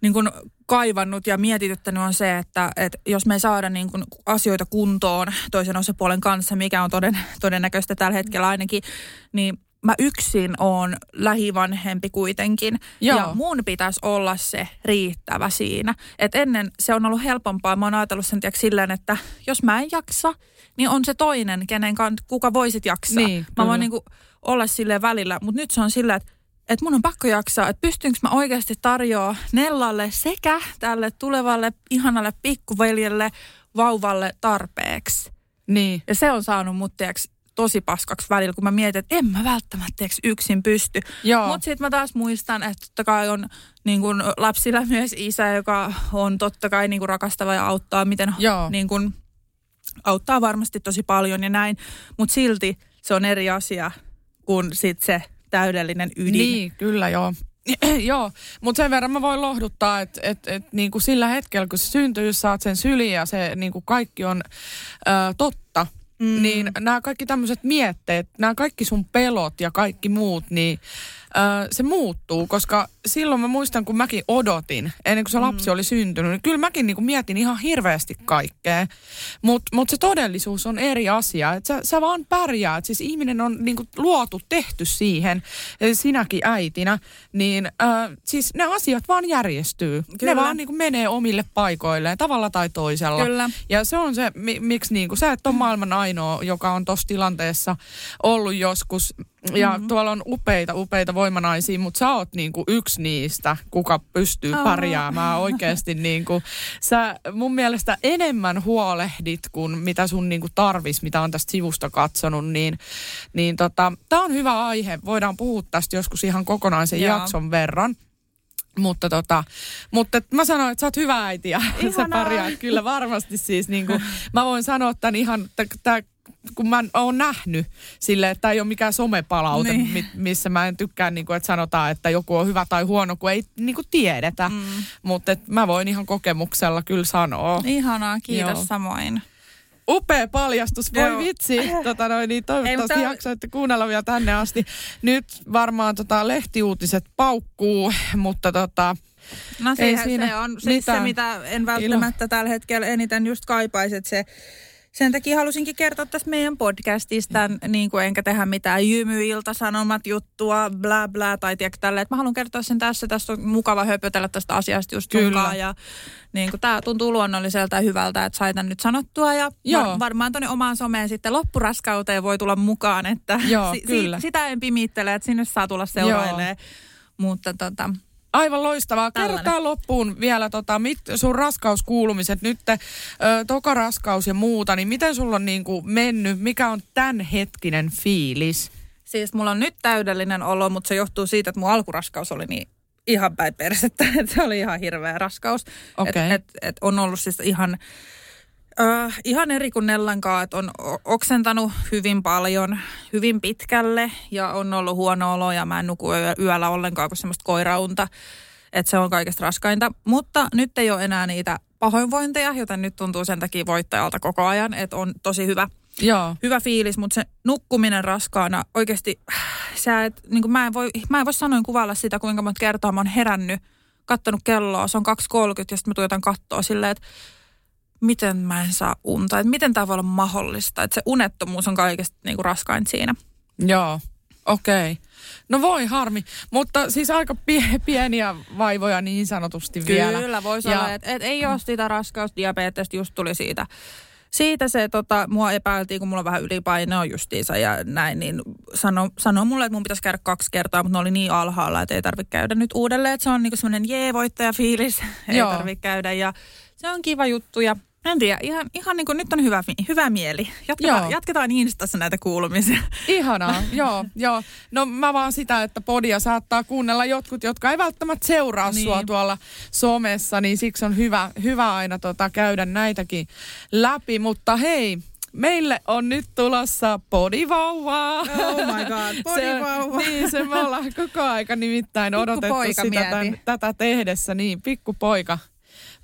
niin kuin kaivannut ja mietityttänyt on se, että, että jos me ei saada niin kuin asioita kuntoon toisen osapuolen kanssa, mikä on toden, todennäköistä tällä hetkellä ainakin, niin mä yksin oon lähivanhempi kuitenkin. Joo. Ja mun pitäisi olla se riittävä siinä. Et ennen se on ollut helpompaa. Mä oon ajatellut sen silleen, että jos mä en jaksa, niin on se toinen, kenen kan, kuka voisit jaksaa. Niin, mä kyllä. voin niinku olla silleen välillä, mutta nyt se on silleen, että että mun on pakko jaksaa, että pystynkö mä oikeasti tarjoaa Nellalle sekä tälle tulevalle ihanalle pikkuveljelle vauvalle tarpeeksi. Niin. Ja se on saanut mut tiiäks, tosi paskaksi välillä, kun mä mietin, että en mä välttämättä yksin pysty. Mutta sitten mä taas muistan, että totta kai on niin kun, lapsilla myös isä, joka on totta kai niin kun, rakastava ja auttaa, miten Joo. niin kun, auttaa varmasti tosi paljon ja näin. Mutta silti se on eri asia kuin sit se täydellinen ydin. Niin, kyllä joo. joo, mutta sen verran mä voin lohduttaa, että et, et, niinku sillä hetkellä, kun se syntyy, saat sen syliin ja se niinku kaikki on ö, totta, mm. niin nämä kaikki tämmöiset mietteet, nämä kaikki sun pelot ja kaikki muut, niin ö, se muuttuu, koska silloin mä muistan, kun mäkin odotin, ennen kuin se lapsi oli syntynyt, niin kyllä mäkin niinku mietin ihan hirveästi kaikkea. Mutta mut se todellisuus on eri asia. Et sä, sä vaan pärjäät. Siis ihminen on niinku luotu, tehty siihen, ja sinäkin äitinä, niin äh, siis ne asiat vaan järjestyy. Kyllä. Ne vaan niinku menee omille paikoilleen, tavalla tai toisella. Kyllä. Ja se on se, mi, miksi niinku, sä et ole maailman ainoa, joka on tuossa tilanteessa ollut joskus. Ja mm-hmm. tuolla on upeita, upeita voimanaisia, mutta sä oot niinku yksi niistä, kuka pystyy Oh. pärjäämään oikeasti. Niinku, sä mun mielestä enemmän huolehdit kuin mitä sun niinku tarvis, mitä on tästä sivusta katsonut. Niin, niin tota, tää on hyvä aihe. Voidaan puhua tästä joskus ihan kokonaisen Joo. jakson verran. Mutta, tota, mutta mä sanoin, että sä oot hyvä äiti ja sä Ihanaa. pärjäät kyllä varmasti siis niin kuin, mä voin sanoa tämän ihan, tää, kun mä oon nähnyt sille, että ei ole mikään somepalaute, Niin. niin. missä mä en tykkää, niin kuin, että sanotaan, että joku on hyvä tai huono, kun ei niin kuin tiedetä. Mm. Mutta mä voin ihan kokemuksella kyllä sanoa. Ihanaa, kiitos Joo. samoin. Upea paljastus, voi Joo. vitsi. Tota noin, niin Ei, toivottavasti mutta tää- jaksoitte kuunnella vielä tänne asti. Nyt varmaan tota lehtiuutiset paukkuu, mutta tota, No Ei siinä se on siis se, mitä en välttämättä tällä hetkellä eniten just kaipaisi, että se sen takia halusinkin kertoa tästä meidän podcastista, niin kuin enkä tehdä mitään jymyilta sanomat juttua, bla bla, tai tiedätkö tälle, että mä haluan kertoa sen tässä, tässä on mukava höpötellä tästä asiasta just Kyllä. ja niin kuin tämä tuntuu luonnolliselta ja hyvältä, että sai nyt sanottua, ja Joo. var, varmaan tuonne omaan someen sitten loppuraskauteen voi tulla mukaan, että Joo, kyllä. sitä en pimittele, että sinne saa tulla seurailemaan, mutta tota, Aivan loistavaa. Tällainen. Kerrotaan loppuun vielä tota, mit, sun raskauskuulumiset nyt, ö, toka raskaus ja muuta, niin miten sulla on niinku mennyt, mikä on tämänhetkinen fiilis? Siis mulla on nyt täydellinen olo, mutta se johtuu siitä, että mun alkuraskaus oli niin ihan päin persettä, että se oli ihan hirveä raskaus. Okei. Et, et, et on ollut siis ihan, äh, ihan eri kuin Nellankaan, että on oksentanut hyvin paljon, hyvin pitkälle ja on ollut huono olo ja mä en nuku yö- yöllä ollenkaan kuin semmoista koiraunta. Että se on kaikesta raskainta. Mutta nyt ei ole enää niitä pahoinvointeja, joten nyt tuntuu sen takia voittajalta koko ajan, että on tosi hyvä Joo. hyvä fiilis, mutta se nukkuminen raskaana oikeasti, sä et, niin mä, en voi, mä en voi sanoin kuvailla sitä, kuinka monta kertaa mä oon herännyt, kattonut kelloa, se on 2.30 ja sitten mä tuijotan kattoa silleen, että miten mä en saa unta, että miten tämä voi olla mahdollista, että se unettomuus on kaikesta niin kuin raskain siinä. Joo. Okei. Okay. No voi harmi, mutta siis aika pie- pieniä vaivoja niin sanotusti Kyllä, vielä. Kyllä, voisi Ja- olla, että et ei ole sitä raskausdiabetes, just tuli siitä. Siitä se, tota, mua epäiltiin, kun mulla on vähän ylipainoa justiinsa ja näin, niin sano, sanoi mulle, että mun pitäisi käydä kaksi kertaa, mutta ne oli niin alhaalla, että ei tarvitse käydä nyt uudelleen. Että se on niinku semmoinen jee-voittajafiilis, ei Joo. tarvitse käydä ja se on kiva juttu ja en tiedä, ihan, ihan niin kuin nyt on hyvä, hyvä mieli. Jatketaan, Joo. jatketaan Instassa näitä kuulumisia. Ihanaa, joo, joo. No mä vaan sitä, että podia saattaa kuunnella jotkut, jotka ei välttämättä seuraa niin. Sua tuolla somessa, niin siksi on hyvä, hyvä aina tota, käydä näitäkin läpi. Mutta hei, meille on nyt tulossa podivauvaa. Oh my god, podivauva. Se, niin, se me ollaan koko aika nimittäin odotettu sitä tämän, tätä tehdessä. Niin, pikkupoika.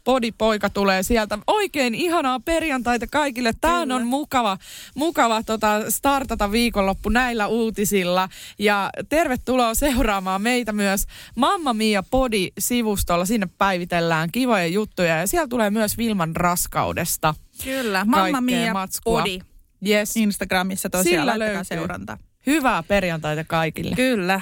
Podipoika tulee sieltä. Oikein ihanaa perjantaita kaikille. Tämä on mukava, mukava tota, startata viikonloppu näillä uutisilla. Ja tervetuloa seuraamaan meitä myös Mamma Mia Podi-sivustolla. Sinne päivitellään kivoja juttuja ja siellä tulee myös Vilman raskaudesta. Kyllä, Mamma Mia matskua. Podi Yes. Instagramissa tosiaan, Sillä löytyy. seuranta. Hyvää perjantaita kaikille. Kyllä.